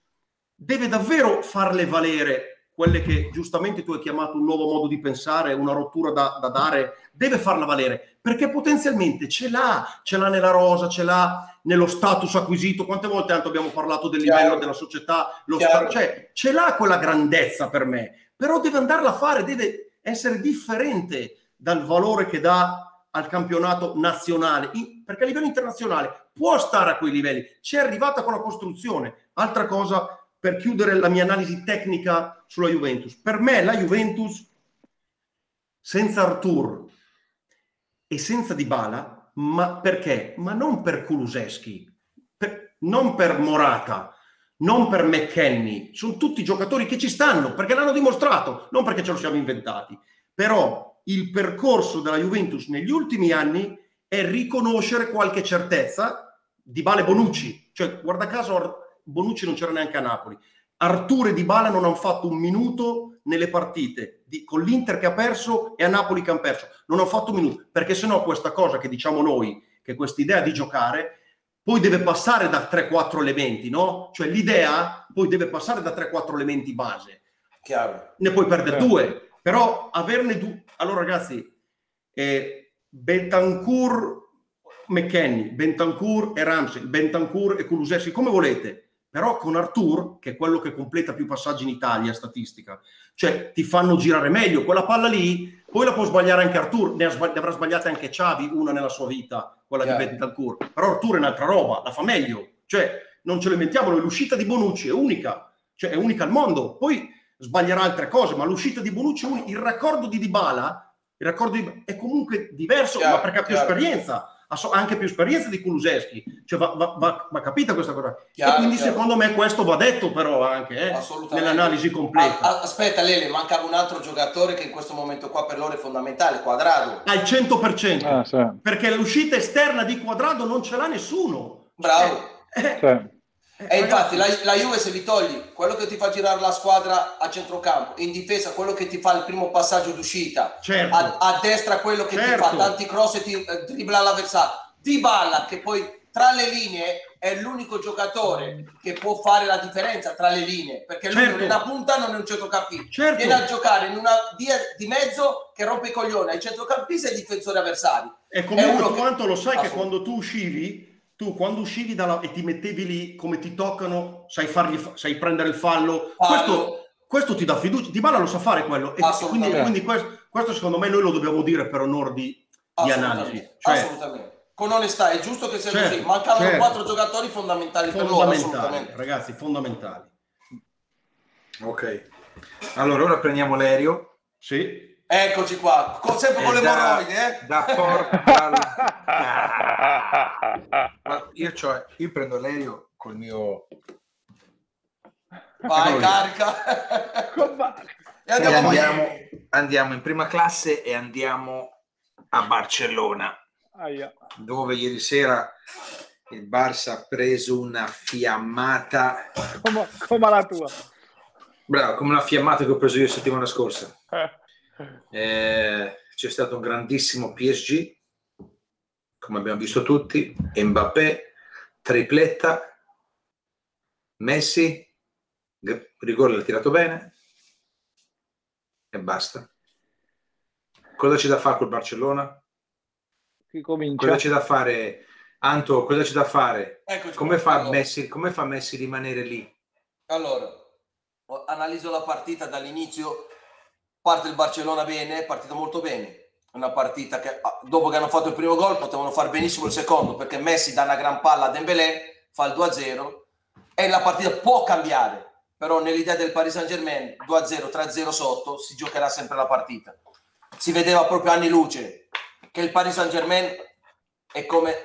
deve davvero farle valere quelle che giustamente tu hai chiamato un nuovo modo di pensare, una rottura da, da dare, deve farla valere, perché potenzialmente ce l'ha, ce l'ha nella rosa, ce l'ha nello status acquisito. Quante volte tanto abbiamo parlato del Chiaro. livello della società, lo Chiaro. sta- cioè ce l'ha quella grandezza per me, però deve andarla a fare, deve essere differente dal valore che dà al campionato nazionale, In- perché a livello internazionale può stare a quei livelli, c'è arrivata con la costruzione. Altra cosa per chiudere la mia analisi tecnica sulla Juventus. Per me la Juventus senza Artur e senza Dybala, ma perché? Ma non per Kuluseschi, per- non per Morata, non per McKenny, sono tutti giocatori che ci stanno perché l'hanno dimostrato, non perché ce lo siamo inventati. Però il percorso della Juventus negli ultimi anni è riconoscere qualche certezza di Bale Bonucci. Cioè, guarda caso, Bonucci non c'era neanche a Napoli. Arturo e Dybala non hanno fatto un minuto nelle partite di- con l'Inter che ha perso e a Napoli che hanno perso. Non hanno fatto un minuto, perché sennò questa cosa che diciamo noi, che questa idea di giocare, poi deve passare da 3-4 elementi, no? Cioè l'idea poi deve passare da 3-4 elementi base Chiaro. ne puoi perdere Certo. due, però averne due. Allora, ragazzi, eh, Bentancur, McKenny, Bentancur e Ramsey, Bentancur e Kuluseschi, come volete, però con Artur, che è quello che completa più passaggi in Italia, statistica, cioè ti fanno girare meglio. Quella palla lì, poi la può sbagliare anche Artur, ne, sbagli- ne avrà sbagliate anche Xavi, una nella sua vita, quella Chiaro. di Bentancur. Però Artur è un'altra roba, la fa meglio. Cioè, non ce lo inventiamo, noi, l'uscita di Bonucci è unica, cioè è unica al mondo. Poi sbaglierà altre cose, ma l'uscita di Bonucci è unica. Il raccordo di Dybala, il raccordo di- è comunque diverso, Chiaro, ma perché ha più chiaro. esperienza, ha so- anche più esperienza di Kuluseschi. Cioè va, va- va- va capita questa cosa. Chiaro, e quindi chiaro. secondo me questo va detto però anche eh, nell'analisi completa. Ah, ah, aspetta, Lele, mancava un altro giocatore che in questo momento qua per loro è fondamentale, Quadrado. Al 100%. Ah, sì, Perché l'uscita esterna di Quadrado non ce l'ha nessuno. Bravo. Eh, sì. Eh, E infatti la, la Juve se vi togli quello che ti fa girare la squadra a centrocampo, in difesa quello che ti fa il primo passaggio d'uscita, certo. a, a destra quello che ti Certo. fa tanti cross e ti eh, dribbla l'avversario, Di Balla che poi tra le linee è l'unico giocatore che può fare la differenza tra le linee, perché lui Certo. non è una punta, non è un centrocampista. certo. Viene a giocare in una via di mezzo che rompe i coglioni ai centrocampisti e ai difensori avversari. E È comunque uno tu che- quanto lo sai che quando tu uscivi, tu quando uscivi dalla, e ti mettevi lì come ti toccano, sai, fargli, fa- sai prendere il fallo. Questo, Fallo. questo ti dà fiducia. Di Bala lo sa fare quello. E quindi, quindi questo, questo secondo me noi lo dobbiamo dire per onore di, di analisi. Cioè, assolutamente. Con onestà, è giusto che sia Certo, così. Mancavano certo. quattro giocatori fondamentali per loro, fondamentali, assolutamente. ragazzi, fondamentali. Ok. Allora, ora prendiamo l'aereo Sì. Eccoci qua, con, sempre con E le da- emorroidi, eh? da Portugal. Ma io, c'ho- io prendo l'aereo col mio... Vai, carica. E E andiamo, andiamo, andiamo in prima classe e andiamo a Barcellona, Aia. dove ieri sera il Barça ha preso una fiammata, Come, come la tua. bravo, come una fiammata che ho preso io settimana scorsa. Eh. Eh, c'è stato un grandissimo PSG, come abbiamo visto tutti, Mbappé, tripletta, Messi, rigore l'ha tirato bene e basta. Cosa c'è da fare col Barcellona? Chi comincia? Cosa c'è da fare? Anto, cosa c'è da fare? Eccoci Come fa, Allora, Messi, come fa Messi rimanere lì? Allora, analizzo la partita dall'inizio. Parte il Barcellona bene, è partito molto bene. Una partita che ah, dopo che hanno fatto il primo gol potevano fare benissimo il secondo perché Messi dà una gran palla a Dembélé, fa il 2-0 e la partita può cambiare. Però nell'idea del Paris Saint-Germain 2-0, 3-0 sotto si giocherà sempre la partita. Si vedeva proprio anni luce che il Paris Saint-Germain è come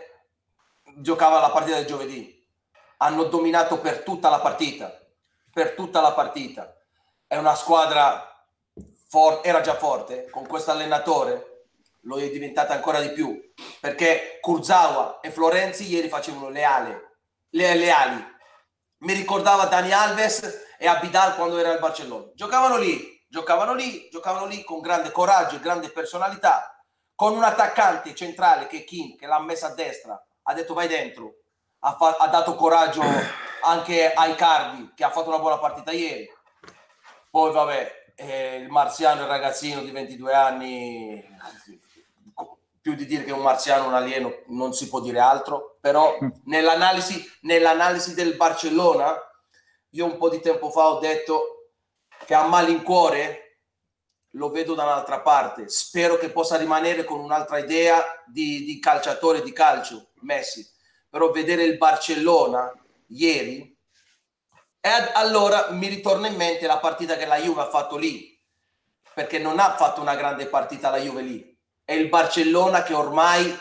giocava la partita del giovedì. Hanno dominato per tutta la partita per tutta la partita. È una squadra forte, era già forte, con questo allenatore lo è diventata ancora di più, perché Kurzawa e Florenzi ieri facevano le ali, le, le ali. Mi ricordava Dani Alves e Abidal quando era al Barcellona. Giocavano lì, giocavano lì, giocavano lì con grande coraggio e grande personalità, con un attaccante centrale che è King, che l'ha messa a destra, ha detto vai dentro, ha, fa- ha dato coraggio anche ai Cardi, che ha fatto una buona partita ieri. Poi vabbè, eh, il marziano, il ragazzino di 22 anni, più di dire che un marziano, un alieno, non si può dire altro, però nell'analisi, nell'analisi del Barcellona, io un po' di tempo fa ho detto che a malincuore lo vedo da un'altra parte. Spero che possa rimanere con un'altra idea di, di calciatore di calcio, Messi. Però vedere il Barcellona ieri, e ad- allora mi ritorna in mente la partita che la Juve ha fatto lì, perché non ha fatto una grande partita la Juve lì. È il Barcellona che ormai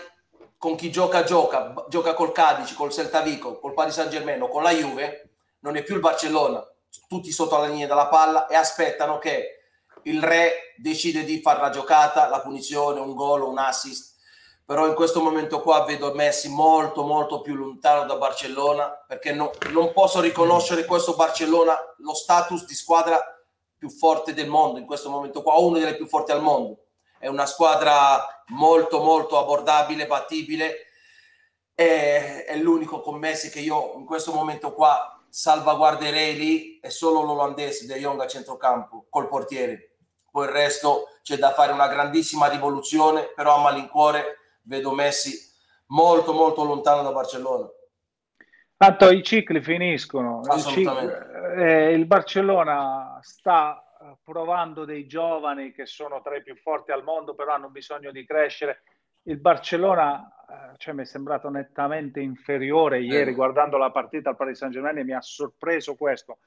con chi gioca gioca, gioca col Cadici, col Celta Vigo, col Paris Saint Germain con la Juve, non è più il Barcellona, tutti sotto la linea della palla e aspettano che il re decide di fare la giocata, la punizione, un gol, un assist. Però in questo momento qua vedo Messi molto molto più lontano da Barcellona perché no- non posso riconoscere questo Barcellona lo status di squadra più forte del mondo in questo momento qua, una delle più forti al mondo. È una squadra molto molto abbordabile, battibile. È, è l'unico con Messi che io in questo momento qua salvaguarderei lì è solo l'olandese De Jong a centrocampo col portiere. Poi il resto c'è da fare una grandissima rivoluzione, però a malincuore vedo Messi molto molto lontano da Barcellona. Tanto i cicli finiscono. Il, ciclo- eh, il Barcellona sta eh, provando dei giovani che sono tra i più forti al mondo, però hanno bisogno di crescere. Il Barcellona eh, cioè, mi è sembrato nettamente inferiore ieri Eh. guardando la partita al Paris Saint-Germain e mi ha sorpreso questo.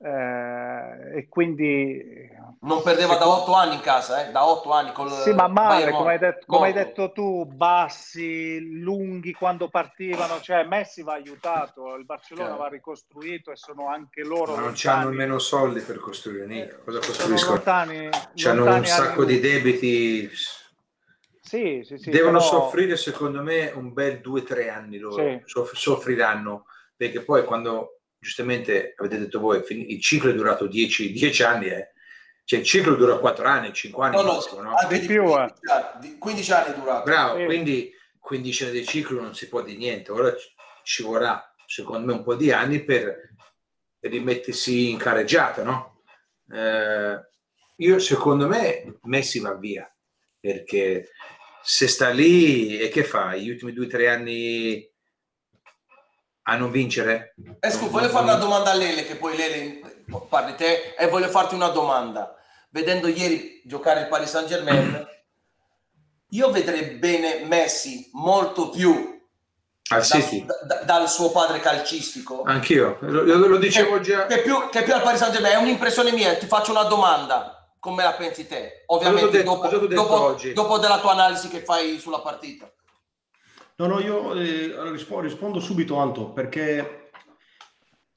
Eh, e quindi Non perdeva da otto anni in casa, eh? da otto anni col sì, ma male, come hai, detto, come hai detto tu, bassi, lunghi quando partivano, cioè Messi va aiutato, il Barcellona Chiaro. va ricostruito e sono anche loro Ma non hanno nemmeno soldi per costruire niente. Cosa Eh, sono costruiscono? lontani, C'hanno lontani un sacco anni di debiti. Sì, sì, sì, Devono però- soffrire, secondo me, un bel due o tre anni loro. Sì. Soff- soffriranno perché poi quando giustamente avete detto voi, il ciclo è durato 10, 10 anni, eh. Cioè il ciclo dura 4 anni, 5 anni No, no, massimo, no? anche Di di più, più, eh. 15 anni, 15 è durato. Bravo, Sì. quindi 15 anni di ciclo non si può di niente. Ora ci- vorrà, secondo me, un po' di anni per rimettersi in careggiata, no? Eh, io, secondo me, Messi va via perché se sta lì e che fa? Gli ultimi due o tre anni a non vincere? Eh, scusa, voglio fare una domanda a Lele, che poi Lele parli te, e voglio farti una domanda. Vedendo ieri giocare il Paris Saint Germain, io vedrei bene Messi molto più Al da- City? da- da- dal suo padre calcistico. Anch'io, lo, lo- lo dicevo già. Che più, che più al Paris Saint Germain, è un'impressione mia, ti faccio una domanda. Come la pensi te? Ovviamente detto- dopo, dopo- oggi? dopo della tua analisi che fai sulla partita. No, no, io eh, rispo- rispondo subito, Anto, perché,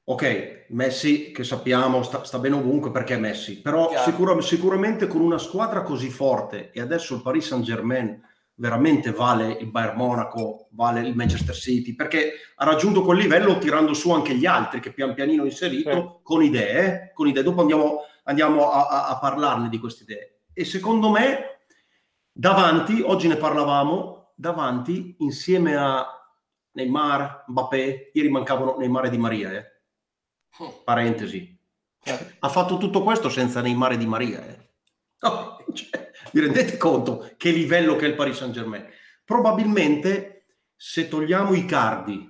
ok, Messi, che sappiamo, sta, sta bene ovunque perché è Messi, però sicura- sicuramente con una squadra così forte, e adesso il Paris Saint-Germain veramente vale il Bayern Monaco, vale il Manchester City, perché ha raggiunto quel livello tirando su anche gli altri che pian pianino ha inserito con idee, eh, con idee. Dopo andiamo, andiamo a, a- a parlarne di queste idee. E secondo me, davanti, oggi ne parlavamo, davanti, insieme a Neymar, Mbappé, ieri mancavano Neymar e Di Maria, eh. Parentesi. Ha fatto tutto questo senza Neymar e Di Maria, eh. No, cioè, vi rendete conto che livello che è il Paris Saint Germain? Probabilmente se togliamo i cardi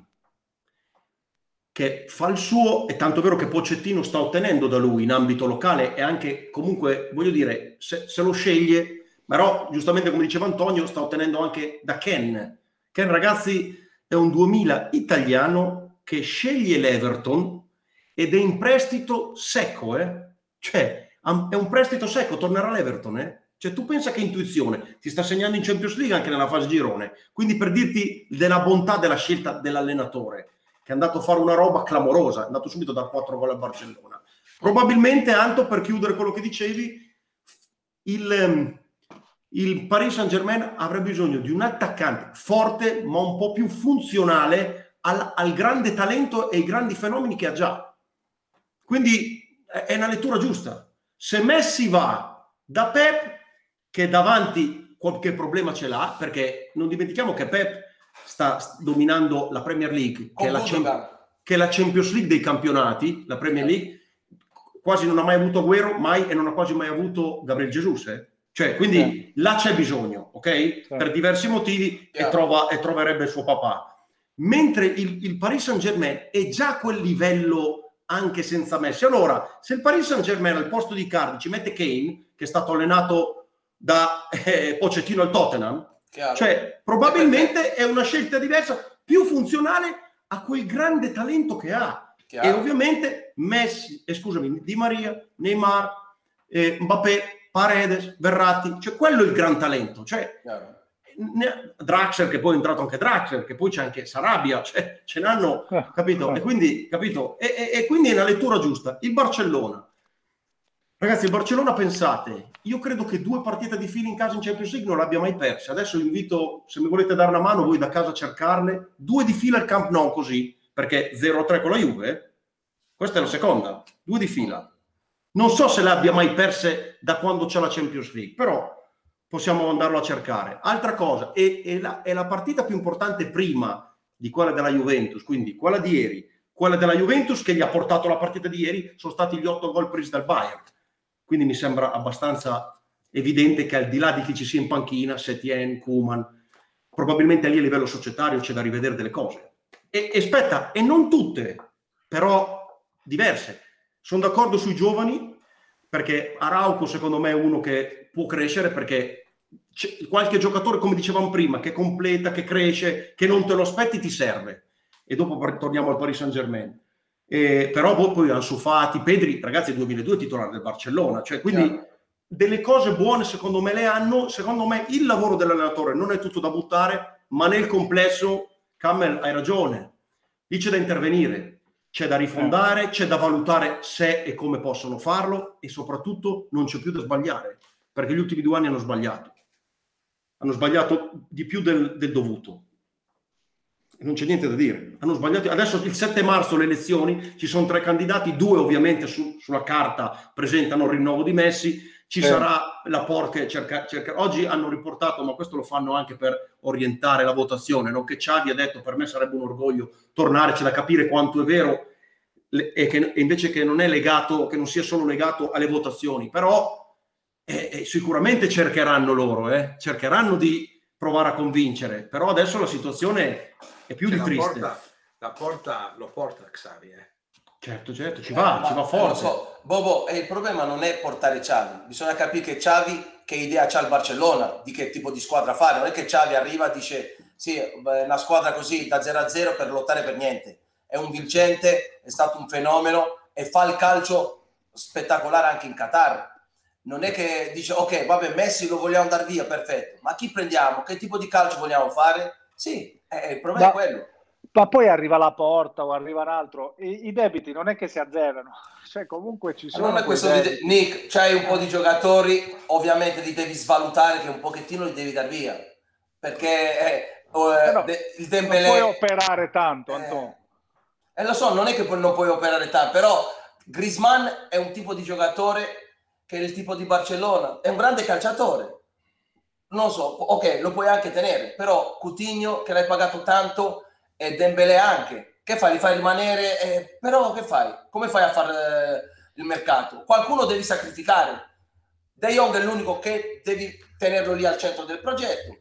che fa il suo, è tanto vero che Pocettino sta ottenendo da lui in ambito locale e anche comunque, voglio dire, se, se lo sceglie, però giustamente come diceva Antonio, sta ottenendo anche da Ken. Ken ragazzi è un 2000 italiano che sceglie l'Everton ed è in prestito secco, eh? Cioè, è un prestito secco, tornerà all'Everton, eh? Cioè, tu pensa che intuizione, ti sta segnando in Champions League anche nella fase girone. Quindi per dirti della bontà della scelta dell'allenatore, che è andato a fare una roba clamorosa, è andato subito da 4 gol a Barcellona. Probabilmente, Anto, per chiudere quello che dicevi, il, ehm, il Paris Saint-Germain avrebbe bisogno di un attaccante forte, ma un po' più funzionale al, al grande talento e ai grandi fenomeni che ha già. Quindi è una lettura giusta. Se Messi va da Pep, che davanti qualche problema ce l'ha, perché non dimentichiamo che Pep sta dominando la Premier League, che è la, che è la Champions League dei campionati, la Premier League, quasi non ha mai avuto Guerro, mai e non ha quasi mai avuto Gabriel Jesus. Eh? Cioè, quindi sì. là c'è bisogno, ok? Sì. Per diversi motivi e, trova, e, troverebbe il suo papà. Mentre il, il Paris Saint-Germain è già a quel livello anche senza Messi. Allora, se il Paris Saint-Germain al posto di Cardi ci mette Kane, che è stato allenato da eh, Pocettino al Tottenham, Chiaro. cioè probabilmente è una scelta diversa, più funzionale a quel grande talento che ha. Chiaro. E ovviamente Messi, eh, scusami, Di Maria, Neymar, eh, Mbappé Paredes, Verratti, cioè quello è il gran talento. Cioè, Draxler, che poi è entrato anche Draxler, che poi c'è anche Sarabia, cioè, ce n'hanno, eh, capito? Eh. E quindi, capito? E, e, e, quindi è una lettura giusta. Il Barcellona. Ragazzi, il Barcellona, pensate, io credo che due partite di fila in casa in Champions League non l'abbia mai persa. Adesso vi invito, se mi volete dare una mano, voi da casa a cercarle. Due di fila al Camp Nou così, perché 0-3 con la Juve. Questa è la seconda. Due di fila. Non so se le abbia mai perse da quando c'è la Champions League, però possiamo andarlo a cercare. Altra cosa, è, è, la, è la partita più importante prima di quella della Juventus, quindi quella di ieri, quella della Juventus che gli ha portato la partita di ieri sono stati gli otto gol presi dal Bayern. Quindi mi sembra abbastanza evidente che al di là di chi ci sia in panchina, Setien, Kuman, probabilmente lì a livello societario c'è da rivedere delle cose. E, e aspetta, e non tutte, però diverse. Sono d'accordo sui giovani perché Arauco secondo me è uno che può crescere perché qualche giocatore, come dicevamo prima, che completa, che cresce, che non te lo aspetti, ti serve. E dopo torniamo al Paris Saint Germain. Eh, però poi Ansu Fati, Pedri, ragazzi, 2002 titolare del Barcellona, cioè quindi Chiaro. delle cose buone secondo me le hanno. Secondo me il lavoro dell'allenatore non è tutto da buttare, ma nel complesso, Cammel, hai ragione, lì c'è da intervenire c'è da rifondare, c'è da valutare se e come possono farlo e soprattutto non c'è più da sbagliare, perché gli ultimi due anni hanno sbagliato. Hanno sbagliato di più del, del dovuto. Non c'è niente da dire. Hanno sbagliato. Adesso il 7 marzo le elezioni, ci sono tre candidati, due ovviamente su, sulla carta presentano il rinnovo di Messi, ci eh. sarà la Porca cerca, cerca, oggi hanno riportato ma questo lo fanno anche per orientare la votazione no? che Ciavi ha detto per me sarebbe un orgoglio tornare c'è da capire quanto è vero e, che, e invece che non è legato che non sia solo legato alle votazioni però eh, eh, sicuramente cercheranno loro eh? cercheranno di provare a convincere però adesso la situazione è più cioè, di triste la porta, la porta lo porta Xavi eh Certo, certo, ci va, eh, ci va forte. So. Bobo, e il problema non è portare Xavi, bisogna capire che Xavi che idea c'ha il Barcellona, di che tipo di squadra fare, non è che Xavi arriva e dice sì, una squadra così da 0 a 0 per lottare per niente, è un vincente, è stato un fenomeno e fa il calcio spettacolare anche in Qatar. Non è che dice ok, vabbè, Messi lo vogliamo dar via, perfetto, ma chi prendiamo? Che tipo di calcio vogliamo fare? Sì, eh, il problema da, è quello ma poi arriva la porta o arriva un altro, I, i, debiti non è che si azzerano, cioè comunque ci sono. Questo di, Nick, c'hai un po' di giocatori, ovviamente li devi svalutare che un pochettino li devi dar via, perché eh, eh, no, il Dembélé... Non puoi operare tanto, eh, Antonio. Eh, lo so, non è che non puoi operare tanto, però Grisman è un tipo di giocatore che è il tipo di Barcellona, è un grande calciatore. Non so, ok, lo puoi anche tenere, però Coutinho che l'hai pagato tanto e Dembele anche. Che fai? Li fai rimanere? Eh, però che fai? Come fai a fare eh, il mercato? Qualcuno devi sacrificare. De Jong è l'unico che devi tenerlo lì al centro del progetto.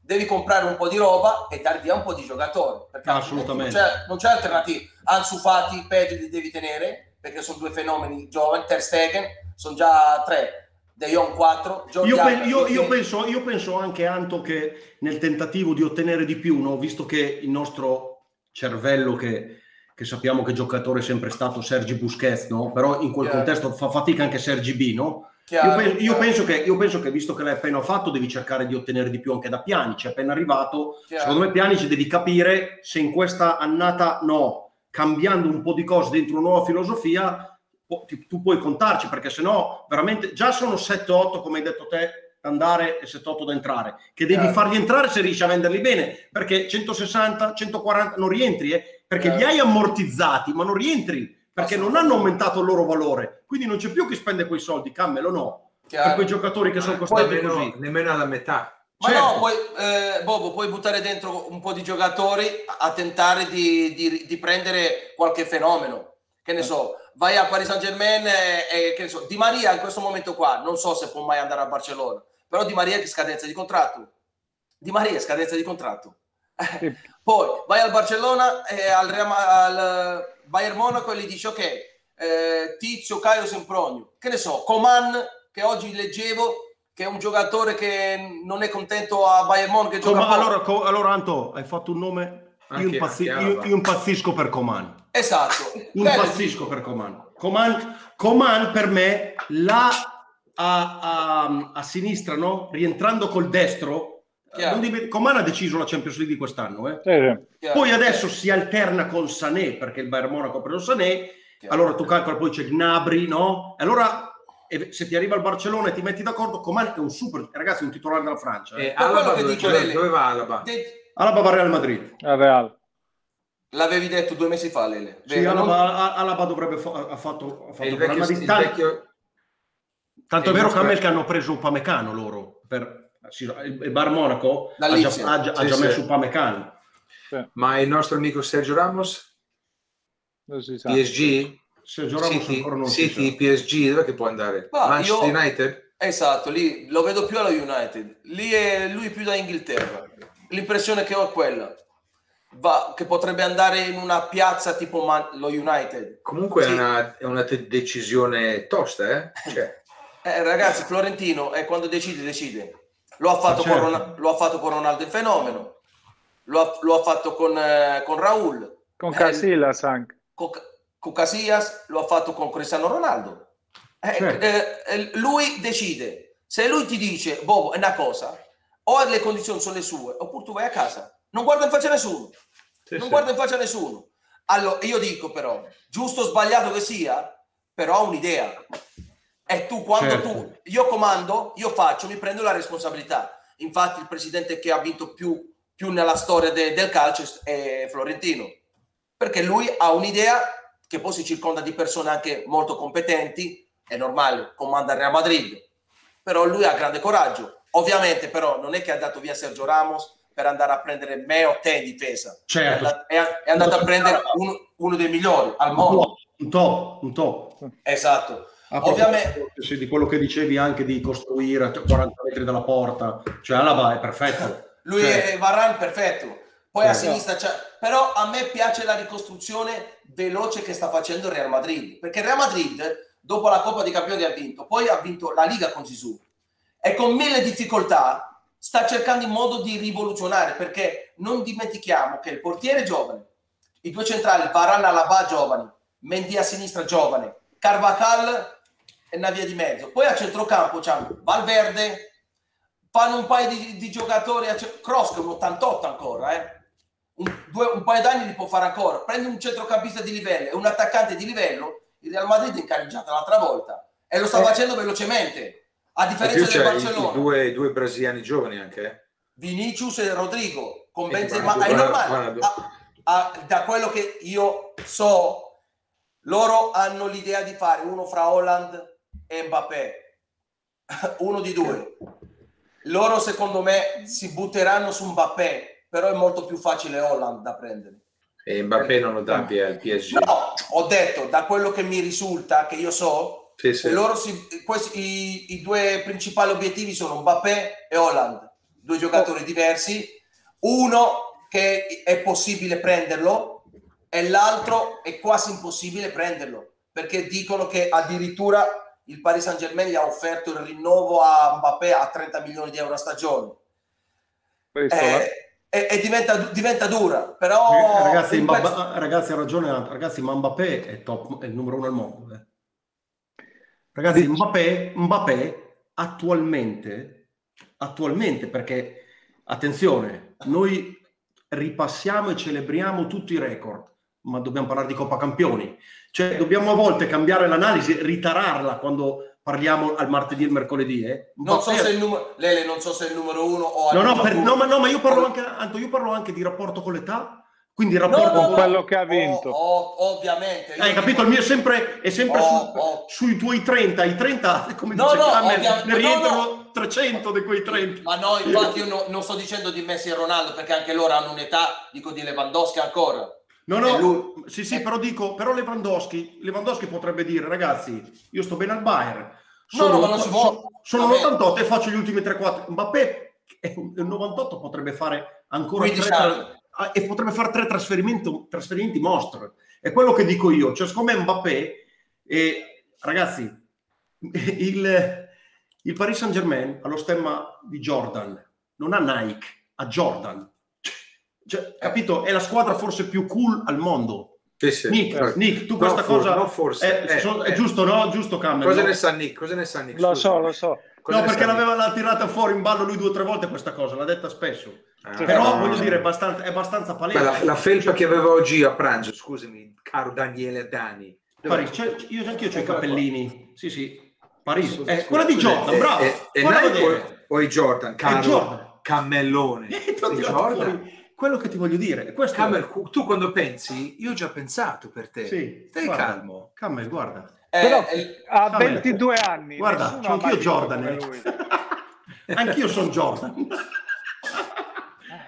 Devi comprare un po' di roba e dar via un po' di giocatori. Perché Assolutamente. Non c'è, non c'è alternativa. Ansu Fati, Pedri li devi tenere perché sono due fenomeni giovani. Ter Stegen sono già tre. De Jong 4. Io, pe- io, io, penso, io, penso, anche, Anto, che nel tentativo di ottenere di più, no? visto che il nostro cervello, che, che sappiamo che giocatore è sempre stato Sergi Busquets, no? però in quel Chiaro. contesto fa fatica anche Sergi B, no? Chiaro, io, penso, penso che, io, penso, che, visto che l'hai appena fatto, devi cercare di ottenere di più anche da Pianici. È appena arrivato. Chiaro. Secondo me, Pianici devi capire se in questa annata no, cambiando un po' di cose dentro una nuova filosofia, tu puoi contarci perché se no veramente già sono 7-8 come hai detto te da andare e 7-8 da entrare che devi yeah. farli entrare se riesci a venderli bene perché 160 140 non rientri eh, perché yeah. li hai ammortizzati ma non rientri perché non hanno aumentato il loro valore, quindi non c'è più chi spende quei soldi, Cammelo no, Chiaro. per quei giocatori che sono costati nemmeno, così. nemmeno alla metà. Ma Certo. no, puoi, eh, Bobo, puoi buttare dentro un po' di giocatori a tentare di, di- di prendere qualche fenomeno. Che ne so, vai a Paris Saint Germain e, che ne so, Di Maria in questo momento qua, non so se può mai andare a Barcellona, però Di Maria è scadenza di contratto. Di Maria è scadenza di contratto. Sì. Poi vai al Barcellona e al, al Bayern Monaco e gli dici ok, eh, Tizio, Caio, Sempronio, che ne so, Coman che oggi leggevo che è un giocatore che non è contento a Bayern Monaco che gioca poco. allora, co- allora, Anto, hai fatto un nome, io, Anche- impazzi- anche io- io impazzisco per Coman. Esatto. Impazzisco per Coman. Coman, Coman per me là a, a- a sinistra, no? rientrando col destro, Chiaro. non dimen- Coman ha deciso la Champions League di quest'anno. eh. Sì, sì. Poi adesso si alterna con Sané perché il Bayern Monaco ha preso Sané. Chiaro. Allora tu calcola, poi c'è Gnabry, no? E allora e se ti arriva il Barcellona e ti metti d'accordo, Coman è un super, ragazzi, è un titolare della Francia. eh. E Alaba che dove, dico, dove- Lele. dove va Alaba? De- Alaba va al Real Madrid. Al Real. L'avevi detto due mesi fa, Lele. Sì, vero? Non- Alaba, Alaba dovrebbe fa- ha fatto, ha fatto il vecchio, Madrid. il Tan- vecchio- Tanto è il vero nostro- Camel che hanno preso Upamecano loro per sì, il Bar Monaco ha già, ha già- ha Sì, già sì. messo Upamecano. ma il nostro amico Sergio Ramos. PSG, Sergio Ramos City, ancora non City. PSG, dove che può andare? Ma Manchester io- United? Esatto, lì lo vedo più allo United. Lì è lui più da Inghilterra. L'impressione che ho è quella. Va, che potrebbe andare in una piazza tipo Man- lo United. Comunque Sì. è, una, è una te- decisione tosta, eh? Cioè, Eh, ragazzi, Florentino è quando decide, decide. Lo ha fatto, Certo. con, Ron- lo ha fatto con Ronaldo il fenomeno, lo ha, lo ha fatto con, eh, con Raul, Con Eh, Casillas anche. con, con Casillas, lo ha fatto con Cristiano Ronaldo. Eh, Certo. eh, eh, lui decide. Se lui ti dice, Bobo, è una cosa, o le condizioni sono le sue, oppure tu vai a casa. Non guarda in faccia nessuno. sì, non sì. guarda in faccia nessuno. Allora, io dico però, giusto o sbagliato che sia, però ha un'idea. E tu quando Certo. tu, io comando, io faccio, mi prendo la responsabilità. Infatti il presidente che ha vinto più, più nella storia de- del calcio è Florentino, perché lui ha un'idea che poi si circonda di persone anche molto competenti, è normale, comanda il Real Madrid, però lui ha grande coraggio. Ovviamente però non è che ha dato via Sergio Ramos per andare a prendere me o te in difesa. Certo. È, andato, è- andato a prendere uno, uno dei migliori al mondo. Un top, un top. Esatto. A Ovviamente- di quello che dicevi anche di costruire a 40 metri dalla porta, cioè Alaba è perfetto. Lui Cioè, è Varane perfetto. Poi a Sì. sinistra c'è... Però a me piace la ricostruzione veloce che sta facendo il Real Madrid. Perché il Real Madrid, dopo la Coppa dei Campioni, ha vinto. Poi ha vinto la Liga con Zizou. E con mille difficoltà sta cercando in modo di rivoluzionare. Perché non dimentichiamo che il portiere giovane. I due centrali, Varane Alaba giovani. Mendy a sinistra giovane. Carvajal è una via di mezzo. Poi a centrocampo c'è Valverde, fanno un paio di, di giocatori a ce- Cross che è un 88 ancora eh. un, due- un paio d'anni li può fare ancora prendi un centrocampista di livello e un attaccante di livello il Real Madrid è incarreggiata l'altra volta e lo sta Eh. facendo velocemente a differenza del c'è i, Barcellona due, due brasiliani giovani anche. eh. Vinicius e Rodrigo con Benzema guarda, è normale guarda. Ah, ah, da quello che io so loro hanno l'idea di fare uno fra Holland e Mbappé uno di due loro secondo me si butteranno su Mbappé però è molto più facile Holland da prendere E Mbappé non lo dà via il PSG. no ho detto da quello che mi risulta che io so Sì, sì. loro si- questi, i, i due principali obiettivi sono Mbappé e Holland due giocatori diversi uno che è possibile prenderlo e l'altro è quasi impossibile prenderlo perché dicono che addirittura il Paris Saint Germain gli ha offerto il rinnovo a Mbappé a 30 milioni di euro a stagione Questo, Eh, eh. e, e diventa, diventa dura però ragazzi, Mbappé- ragazzi, ha ragione, ragazzi, ma Mbappé è, top, è il numero uno al mondo. eh. Ragazzi, Mbappé, Mbappé attualmente, attualmente, perché attenzione, noi ripassiamo e celebriamo tutti i record, ma dobbiamo parlare di Coppa Campioni. Cioè, dobbiamo a volte cambiare l'analisi, ritararla quando parliamo al martedì e il mercoledì. eh. non so se il numero Lele non so se è il numero uno o No, no, per- no, ma, no, ma io parlo anche, Anto, io parlo anche di rapporto con l'età, Quindi il rapporto no, no, quello che ha vinto. Oh, oh, ovviamente. Hai capito? Il mio è sempre, è sempre Oh, su- oh. sui tuoi 30. I 30, come No, dice no, Camel, ovvia- ne no, rientrano 300 di quei 30. Ma no, infatti io no- non sto dicendo di Messi e Ronaldo perché anche loro hanno un'età, dico di Lewandowski ancora. No, no, sì, sì, eh. però dico, però Lewandowski, Lewandowski potrebbe dire, ragazzi, io sto bene al Bayern, No, no, può. sono, sono un Vabbè. 88 e faccio gli ultimi 3-4. Mbappé è un un 98 potrebbe fare ancora 15 tre, anni. ah, e potrebbe fare tre trasferimenti, trasferimenti mostro. È quello che dico io, cioè secondo me Mbappé, e, ragazzi, il, il Paris Saint Germain ha lo stemma di Jordan, non ha Nike, ha Jordan. Cioè, capito? È la squadra forse più cool al mondo. Sì, sì. Nick, Eh, Nick, tu no, questa for- cosa no, forse. è, Eh, so- è eh. giusto, no? Giusto, Cameron. Cosa no? ne sa Nick? Cosa ne sa Nick? Lo Scusa. so, lo so. Cosa No, perché l'aveva l'ha tirata fuori in ballo lui due o tre volte questa cosa, l'ha detta spesso. Ah. Però eh, voglio dire, è abbastanza, è abbastanza palese. La, la felpa che avevo oggi a pranzo, scusami, caro Daniele Dani. Paris, c'è- io anche io ho i Eccola qua. capellini. Sì, sì. Paris. Eh, quella di scusa, Jordan, eh, bravo. eh, a Nike vedere. o, o i Jordan, caro Jordan. Cammellone. Eh, Jordan. quello che ti voglio dire. Questo Camel, tu quando pensi, io ho già pensato per te. Sì, Stai guarda. calmo. Camel, guarda. Eh, Però eh, ha Camel. 22 anni. Guarda, ha anch'io Jordan. eh. Anch'io sono Jordan.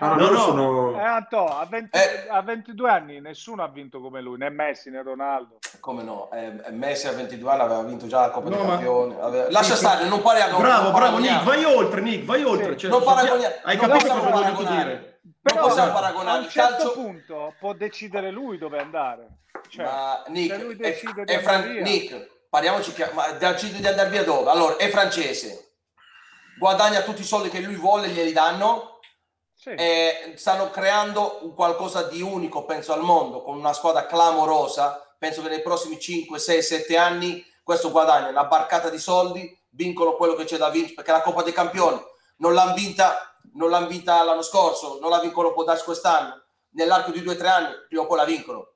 No, no, No, sono... Eh, Anto, a, 20 Eh. a 22 anni nessuno ha vinto come lui, né Messi né Ronaldo. come no? Eh, Messi a 22 anni aveva vinto già la Coppa No, dei ma- Campioni. aveva- Lascia Sì, stare, non parliamo. bravo, non bravo, Nick, vai oltre, Nick, vai oltre. Sì, Cioè, non paragoniamo- Hai non capito cosa ho voluto paragonare. Dire? Non possiamo a paragonare un il certo calcio. punto può decidere lui dove andare. Cioè, Ma Nick, lui è, di è Fran- via. Nick, parliamoci chiaro, ma decide di andare via dove? Allora, è francese, guadagna tutti i soldi che lui vuole, glieli danno, sì. stanno creando un qualcosa di unico, penso, al mondo, con una squadra clamorosa. Penso che nei prossimi 5, 6, 7 anni questo guadagna una barcata di soldi, vincono quello che c'è da vincere, perché la Coppa dei Campioni non l'hanno vinta, non l'hanno vinta l'anno scorso, non la vincono può darsi quest'anno, nell'arco di 2-3 anni, prima o poi la vincono.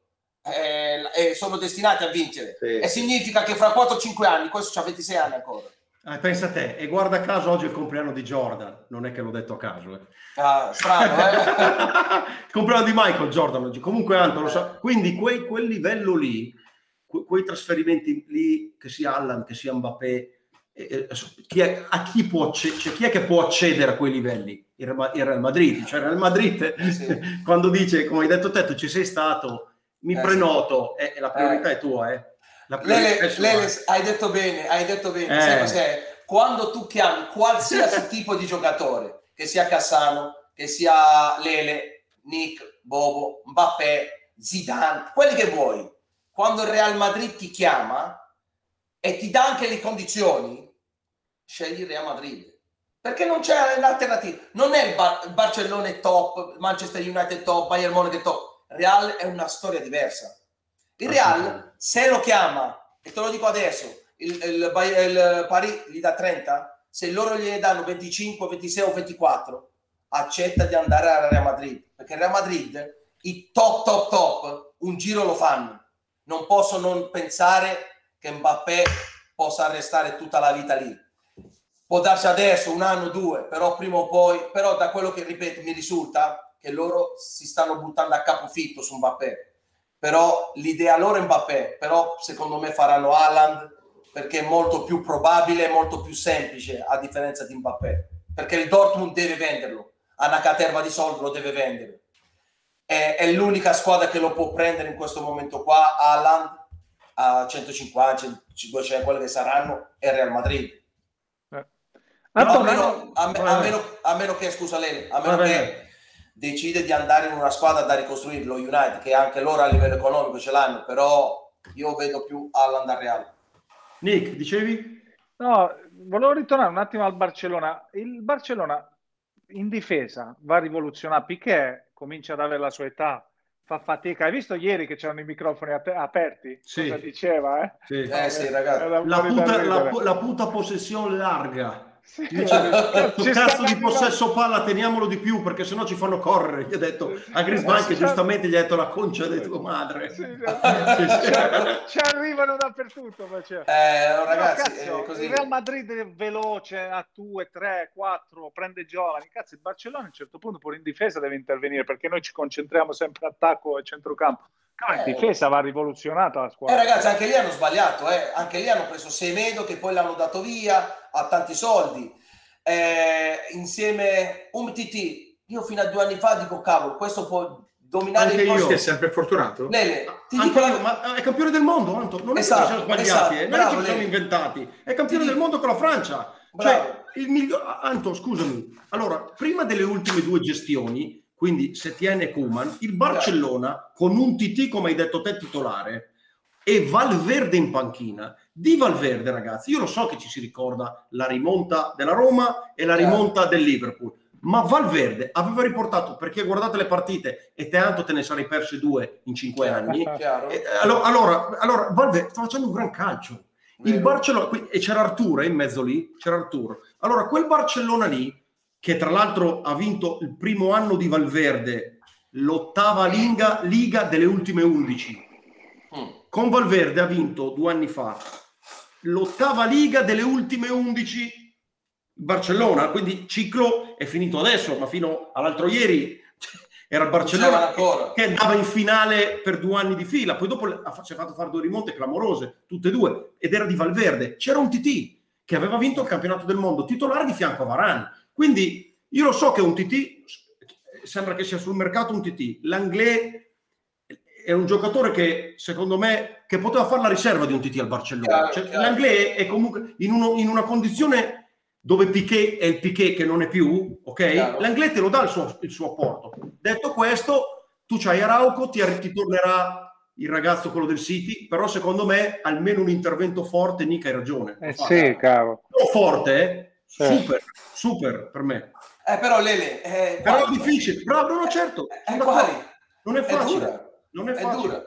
Eh, E sono destinati a vincere. Sì. E significa che fra 4-5 anni, questo c'ha 26 anni ancora. Eh, pensa a te, e guarda caso oggi è il compleanno di Jordan, non è che l'ho detto a caso. Eh. Ah, strano, eh? il compleanno di Michael Jordan oggi. Comunque, Anto, lo sa. Quindi quei, quel livello lì, que- quei trasferimenti lì, che sia Allan, che sia Mbappé, eh, eh, chi è, a chi può, cioè, chi è che può accedere a quei livelli? Il il Real Madrid, cioè il Real Madrid Sì. quando dice, come hai detto te, tu ci sei stato, mi Eh, prenoto, e e la priorità è tua, eh. Lele, è Lele, eh. hai detto bene, hai detto bene. Eh. Sai cos'è? Quando tu chiami qualsiasi tipo di giocatore, che sia Cassano, che sia Lele, Nick, Bobo, Mbappé, Zidane, quelli che vuoi, quando il Real Madrid ti chiama e ti dà anche le condizioni, scegli il Real Madrid. Perché non c'è un'alternativa. Non è il Bar- Barcellona è top, Manchester United top, Bayern Monaco è top. Real è una storia diversa. Il Real, se lo chiama, e te lo dico adesso, il, il, il Paris gli dà 30, se loro gliene danno 25, 26 o 24, accetta di andare al Real Madrid. Perché il Real Madrid, i top, top, top, un giro lo fanno. Non posso non pensare che Mbappé possa restare tutta la vita lì. Può darsi adesso, un anno, due, però prima o poi, però da quello che ripeto mi risulta che loro si stanno buttando a capofitto su Mbappé però l'idea loro è Mbappé, però secondo me faranno Haaland perché è molto più probabile molto più semplice a differenza di Mbappé, perché il Dortmund deve venderlo, ha una caterva di soldi, lo deve vendere. È, è l'unica squadra che lo può prendere in questo momento qua, Haaland a 150, 200, quelle che saranno, e Real Madrid. Eh. Però a, meno, no- a me- a meno- a meno che, scusa Lele, a meno che decide di andare in una squadra da ricostruire, lo United, che anche loro a livello economico ce l'hanno, però io vedo più Haaland al Real. Nick, dicevi? No, volevo ritornare un attimo al Barcellona. Il Barcellona in difesa va a rivoluzionare. Piqué comincia ad avere la sua età, fa fatica. Hai visto ieri che c'erano i microfoni ate- aperti? Sì. Cosa diceva? Eh? Sì. Eh sì, La puta, la, la puta possessione larga. Sì, ci cazzo di possesso palla teniamolo di più perché sennò ci fanno correre. Gli ho detto a Griezmann che Sì. giustamente gli ha detto la concia di tua madre. Sì, Sì, ci, sì. ci arrivano dappertutto. Ma c'è. Eh, No, ragazzi, cazzo, è così. il Real Madrid è veloce a 2, 3, 4, prende giovani. Cazzo, il Barcellona a un certo punto pure in difesa deve intervenire perché noi ci concentriamo sempre attacco e centrocampo. No, in Eh. difesa va rivoluzionata la Eh, squadra. ragazzi, anche lì hanno sbagliato, eh. anche lì hanno preso Semedo che poi l'hanno dato via a tanti soldi. Eh, insieme Umtiti, io fino a due anni fa dico cavolo, questo può dominare Anche il io. posto. Che è sempre fortunato? Lele, ti Anche dico la- io, ma è campione del mondo, Anto. Non è Esatto, che ci siamo sbagliati, esatto, eh. non è bravo, che ci siamo inventati. È campione Ti del dico- mondo con la Francia. Bravo. Cioè, il miglior... Anto, scusami. Allora, prima delle ultime due gestioni, quindi Setien e Kuman, il Barcellona, con un TT, come hai detto te, titolare, e Valverde in panchina. Di Valverde, ragazzi, io lo so che ci si ricorda la rimonta della Roma e la Chiaro. rimonta del Liverpool, ma Valverde aveva riportato, perché guardate le partite, e te Anto te ne sarei perse due in cinque anni, Chiaro? eh, allora, allora, allora, Valverde sta facendo un gran calcio. Il Vero. Barcellona, e c'era Arturo eh, in mezzo lì, c'era Arturo. Allora, quel Barcellona lì, che tra l'altro ha vinto il primo anno di Valverde, l'ottava liga, liga delle ultime 11. Mm. Con Valverde ha vinto due anni fa l'ottava liga delle ultime 11 Barcellona, quindi ciclo è finito adesso, ma fino all'altro ieri era il Barcellona che andava in finale per due anni di fila, poi dopo ci ha fatto fare due rimonte clamorose, tutte e due, ed era di Valverde. C'era un TT che aveva vinto il campionato del mondo, titolare di fianco a Varane. Quindi io lo so che un TT, sembra che sia sul mercato un TT, l'Anglais è un giocatore che secondo me che poteva fare la riserva di un TT al Barcellona. Chiaro, Cioè, chiaro. L'Anglais è comunque in, uno- in una condizione dove Piquet è il Piquet che non è più, ok? Chiaro. L'Anglais te lo dà il suo, il suo apporto. Detto questo, tu c'hai Arauco, ti, ti tornerà il ragazzo quello del City, però secondo me almeno un intervento forte, Nick hai ragione. Eh sì, caro. Non forte, eh? Super, super per me. Eh, però Lele, eh, Però è difficile, bravo, no, certo. Eh, eh? Non è È facile. dura. Non è È facile. dura.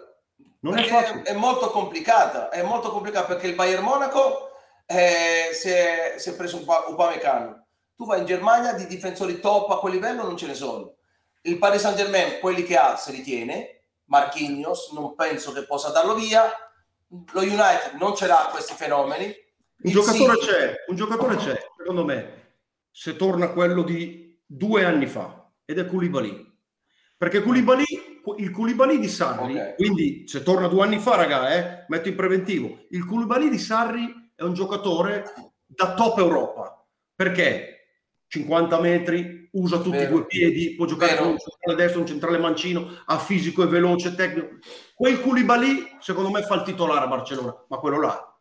Non è facile. è molto complicata, è molto complicata perché il Bayern Monaco eh, si, è, si è preso un, pa- un Pamecano. Tu vai in Germania di difensori top a quel livello non ce ne sono. Il Paris Saint Germain, quelli che ha, se li tiene. Marquinhos, non penso che possa darlo via. Lo United non ce l'ha questi fenomeni. Un giocatore City- c'è, un giocatore c'è, secondo me, se torna quello di due anni fa, ed è Koulibaly. Perché Koulibaly, il Koulibaly di Sarri, Ok. quindi se torna due anni fa, raga, eh, metto in preventivo, il Koulibaly di Sarri è un giocatore da top Europa. Perché? 50 metri, usa tutti Vero. i due piedi, può giocare Vero. con un centrale destro, un centrale mancino, ha fisico e veloce, tecnico. Quel Koulibaly, secondo me, fa il titolare a Barcellona, ma quello là,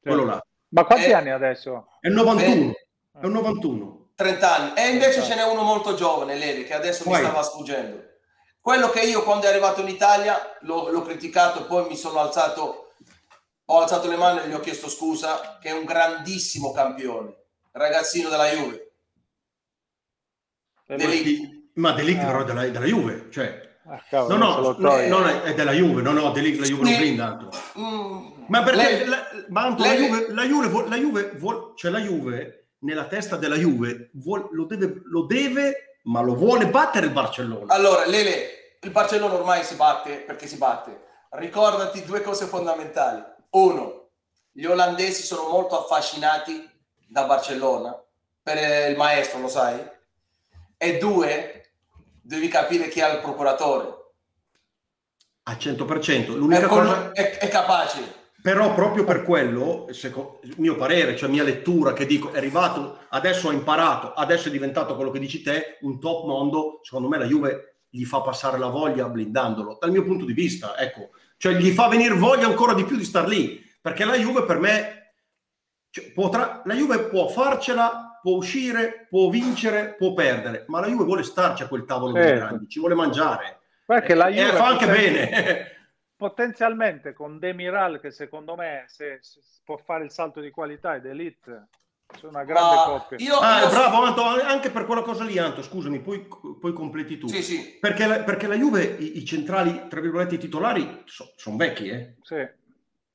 quello là. Ma quanti Eh. anni adesso? È il 91. Bene. È un 91. 30 anni. E invece ce n'è uno molto giovane, Lele, che adesso mi Vai. stava sfuggendo. Quello che io quando è arrivato in Italia l'ho, l'ho criticato, poi mi sono alzato, ho alzato le mani e gli ho chiesto scusa, che è un grandissimo campione, ragazzino della Juve. Eh, De Ligt. Di- Ma De Ligt Ah. però è della, è della Juve. Cioè, ah, cavolo, no, no, non è, è della Juve. No, no, De Ligt la Juve non Sì. blinda. Anto. Mm, Ma perché lei- la, ma Anto, la, Juve, la Juve, vuol- la Juve vuol- cioè la Juve nella testa della Juve vuol- lo, deve, lo deve, ma lo vuole battere il Barcellona. Allora, Lele, il Barcellona ormai si batte perché si batte. Ricordati due cose fondamentali. Uno, gli olandesi sono molto affascinati da Barcellona per il maestro, lo sai? E due, devi capire chi ha il procuratore. Al 100%. È, L'unica con- cosa, è- è capace. Però proprio per quello, secondo il mio parere, cioè mia lettura, che dico, è arrivato, adesso ha imparato, adesso è diventato quello che dici te, un top mondo, secondo me la Juve gli fa passare la voglia blindandolo, dal mio punto di vista, ecco, cioè gli fa venire voglia ancora di più di star lì, perché la Juve per me, cioè, potrà, la Juve può farcela, può uscire, può vincere, può perdere, ma la Juve vuole starci a quel tavolo dei Certo. grandi, ci vuole mangiare, che la e Juve fa anche bene. Potenzialmente con Demiral, che secondo me se, se può fare il salto di qualità ed elite, sono una grande Ma coppia. io, Ah, io- bravo Anto, anche per quella cosa lì Anto, scusami, poi, poi completi tu. Sì, sì. Perché, la, perché la Juve, i, i centrali, tra virgolette, i titolari, sono vecchi, eh? Sì.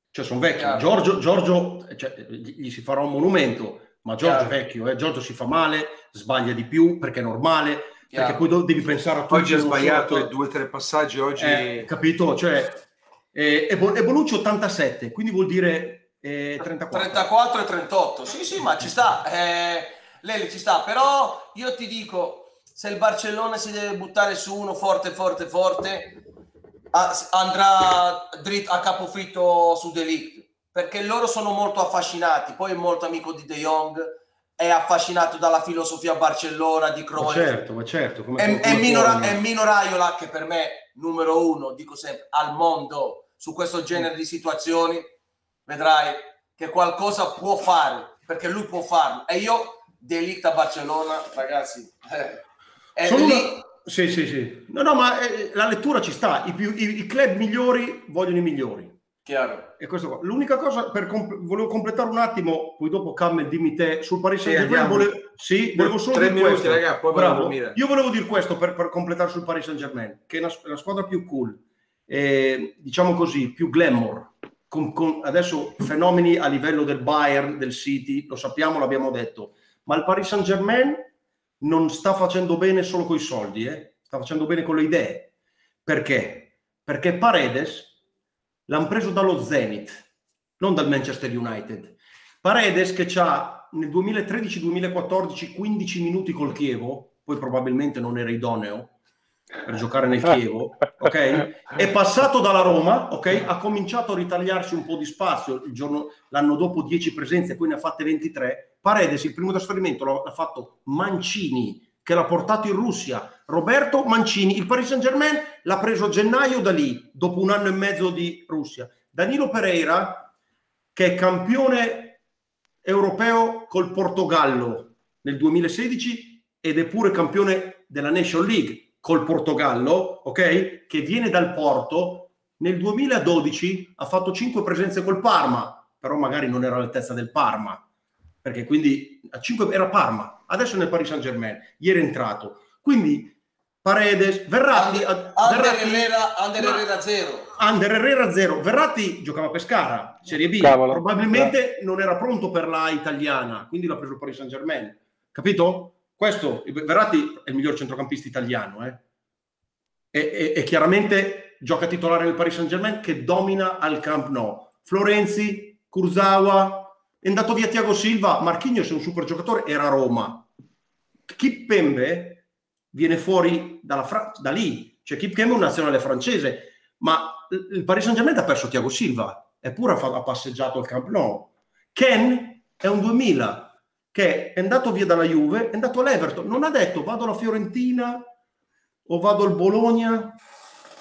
Cioè, sono vecchi. Giorgio, Giorgio cioè, gli, gli si farà un monumento, ma Giorgio è Chiaro. vecchio, eh. Giorgio si fa male, sbaglia di più perché è normale, Chiaro. perché poi do- devi pensare a tutti. Oggi ha non solo sbagliato te. due o tre passaggi, oggi... Eh, capito? Cioè, eh, e, Bo- e Bonucci 87, quindi vuol dire eh, 34. 34 e 38. Sì, sì, ma ci sta. Eh, Lele ci sta. Però io ti dico, se il Barcellona si deve buttare su uno forte, forte, forte, a- andrà dritto a capofitto su Delict. Perché loro sono molto affascinati. Poi è molto amico di De Jong, è affascinato dalla filosofia Barcellona di Ma Cruyff. certo, ma certo. Come, È, è come Mino, Ra- può- è Mino Raiola che per me numero uno, dico sempre, al mondo su questo genere di situazioni, vedrai che qualcosa può fare, perché lui può farlo. E io, Delict a Barcellona, ragazzi, eh, è Sono lì, una- Sì, sì, sì. No, no, ma eh, la lettura ci sta. I, più- i- i club migliori vogliono i migliori. Chiaro. E questo qua. L'unica cosa, per comp- volevo completare un attimo, poi dopo Cammel dimmi te, sul Paris Sì, Saint-Germain, andiamo. vole- sì, volevo solo dire minuti, questo. raga, poi vado a Bravo. dormire. Io volevo dire questo per, per completare sul Paris Saint-Germain, che è una, la squadra più cool, eh, diciamo così, più glamour. Con, con adesso fenomeni a livello del Bayern, del City, lo sappiamo, l'abbiamo detto, ma il Paris Saint-Germain non sta facendo bene solo con i soldi, eh? sta facendo bene con le idee. Perché? Perché Paredes l'hanno preso dallo Zenit, non dal Manchester United. Paredes che ha nel 2013-2014 15 minuti col Chievo, poi probabilmente non era idoneo per giocare nel Chievo, ok? È passato dalla Roma, ok? Ha cominciato a ritagliarsi un po' di spazio giorno, l'anno dopo 10 presenze, poi ne ha fatte 23. Paredes il primo trasferimento l'ha fatto Mancini, che l'ha portato in Russia. Roberto Mancini, il Paris Saint-Germain l'ha preso a gennaio da lì, dopo un anno e mezzo di Russia. Danilo Pereira, che è campione europeo col Portogallo nel 2016 ed è pure campione della Nation League col Portogallo, ok? Che viene dal Porto. Nel 2012 ha fatto 5 presenze col Parma, però magari non era all'altezza del Parma, perché quindi a 5 era Parma, adesso nel Paris Saint-Germain, ieri è entrato. Quindi Paredes, Verratti, Ander, a- Ander Verratti- Herrera, Ander Ma- Herrera zero. Ander Herrera zero. Verratti giocava a Pescara, Serie B. Cavolo. Probabilmente non era pronto per la italiana, quindi l'ha preso il Paris Saint Germain. Capito? Questo, Verratti è il miglior centrocampista italiano, eh? E, e- e chiaramente gioca titolare nel Paris Saint Germain che domina al Camp Nou. Florenzi, Kurzawa, è andato via Tiago Silva, Marquinhos è un super giocatore, era a Roma. Kipembe viene fuori Fra- da lì, cioè Kipembe è un nazionale francese, ma il Paris Saint Germain ha perso Tiago Silva, eppure ha passeggiato al Camp Nou. Ken è un 2000 che è andato via dalla Juve, è andato all'Everton, non ha detto vado alla Fiorentina o vado al Bologna,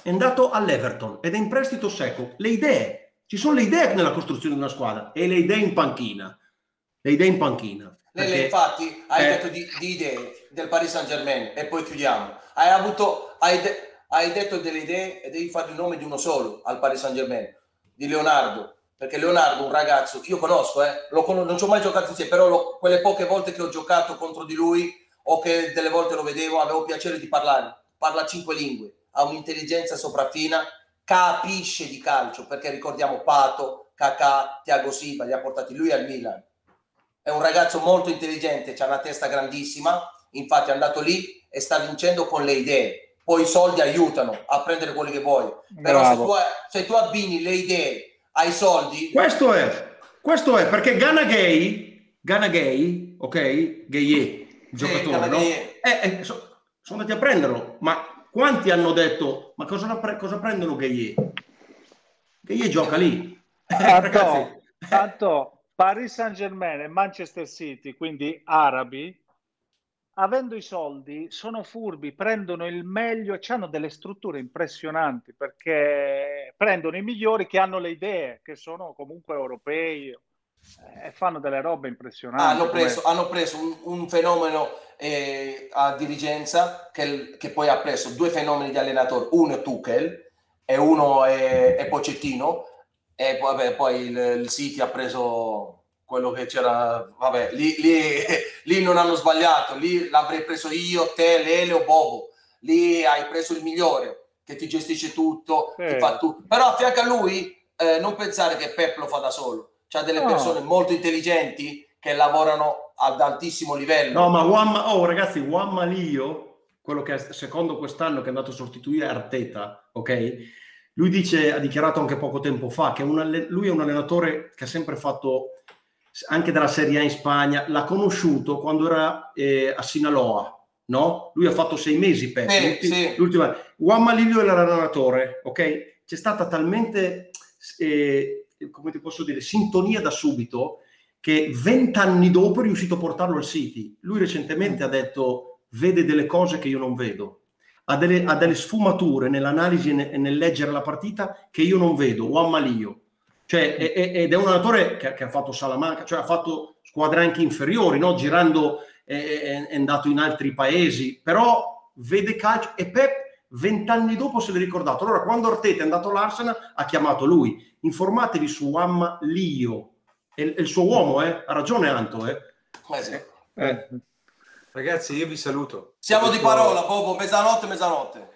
è andato all'Everton ed è in prestito secco. Le idee, ci sono le idee nella costruzione di una squadra e le idee in panchina. Le idee in panchina. Perché- infatti, hai eh. detto di, di idee del Paris Saint Germain e poi chiudiamo. Hai avuto, hai, de- hai detto delle idee e devi fare il nome di uno solo al Paris Saint Germain, di Leonardo. Perché Leonardo un ragazzo, io conosco, eh, lo con- non ci ho mai giocato insieme, però lo- quelle poche volte che ho giocato contro di lui o che delle volte lo vedevo, avevo piacere di parlare. Parla cinque lingue, ha un'intelligenza sopraffina, capisce di calcio, perché ricordiamo Pato, Kakà, Tiago Silva, li ha portati lui al Milan è un ragazzo molto intelligente, ha una testa grandissima, infatti è andato lì e sta vincendo con le idee. Poi i soldi aiutano a prendere quelli che vuoi. Però se Bravo. tu, se tu abbini le idee ai soldi, Questo è, questo è perché Gana Gay, Gana Gay, ok? Gaye, il giocatore, no? Gueye. Eh, eh, so- sono andati a prenderlo, ma quanti hanno detto, ma cosa, cosa prendono Gaye? Gaye gioca lì. Eh, Tanto, ragazzi, tanto Paris Saint Germain e Manchester City, quindi arabi, avendo i soldi, sono furbi, prendono il meglio hanno delle strutture impressionanti perché prendono i migliori che hanno le idee, che sono comunque europei eh, e fanno delle robe impressionanti. hanno come- preso, hanno preso un, un fenomeno eh, a dirigenza che, che poi ha preso due fenomeni di allenatori, uno è Tuchel e uno è, è Pocettino e poi, vabbè, poi il, il City ha preso quello che c'era, vabbè, lì, lì, lì non hanno sbagliato, lì l'avrei preso io, te, Lele o Bobo, lì hai preso il migliore che ti gestisce tutto, Sì. ti fa tu- però a fianco a lui eh, non pensare che Pep lo fa da solo, c'ha delle No. persone molto intelligenti che lavorano ad altissimo livello. No, ma Juan, oh ragazzi, Juan Malio, quello che è secondo quest'anno che è andato a sostituire Arteta, ok? Lui dice, ha dichiarato anche poco tempo fa che una, lui è un allenatore che ha sempre fatto anche della Serie A in Spagna, l'ha conosciuto quando era eh, a Sinaloa, no? Lui ha fatto sei mesi per sì, sì. l'ultima. Juan Malilio era l'allenatore, ok? C'è stata talmente, eh, come ti posso dire, sintonia da subito che vent'anni dopo è riuscito a portarlo al City. Lui recentemente ha detto vede delle cose che io non vedo, ha delle, ha delle sfumature nell'analisi e nel, nel leggere la partita che io non vedo, Juan Malilio. Cioè, ed è un allenatore che, che, ha fatto Salamanca, cioè ha fatto squadre anche inferiori, no? girando è, è andato in altri paesi, però vede calcio e Pep vent'anni dopo se l'è ricordato. Allora, quando Arteta è andato all'Arsenal, ha chiamato lui. Informatevi su Wamma Lio. È, è, il suo uomo, eh? ha ragione Anto. Eh? Eh sì. eh. Ragazzi, io vi saluto. Siamo di parola, Bobo, mezzanotte, mezzanotte.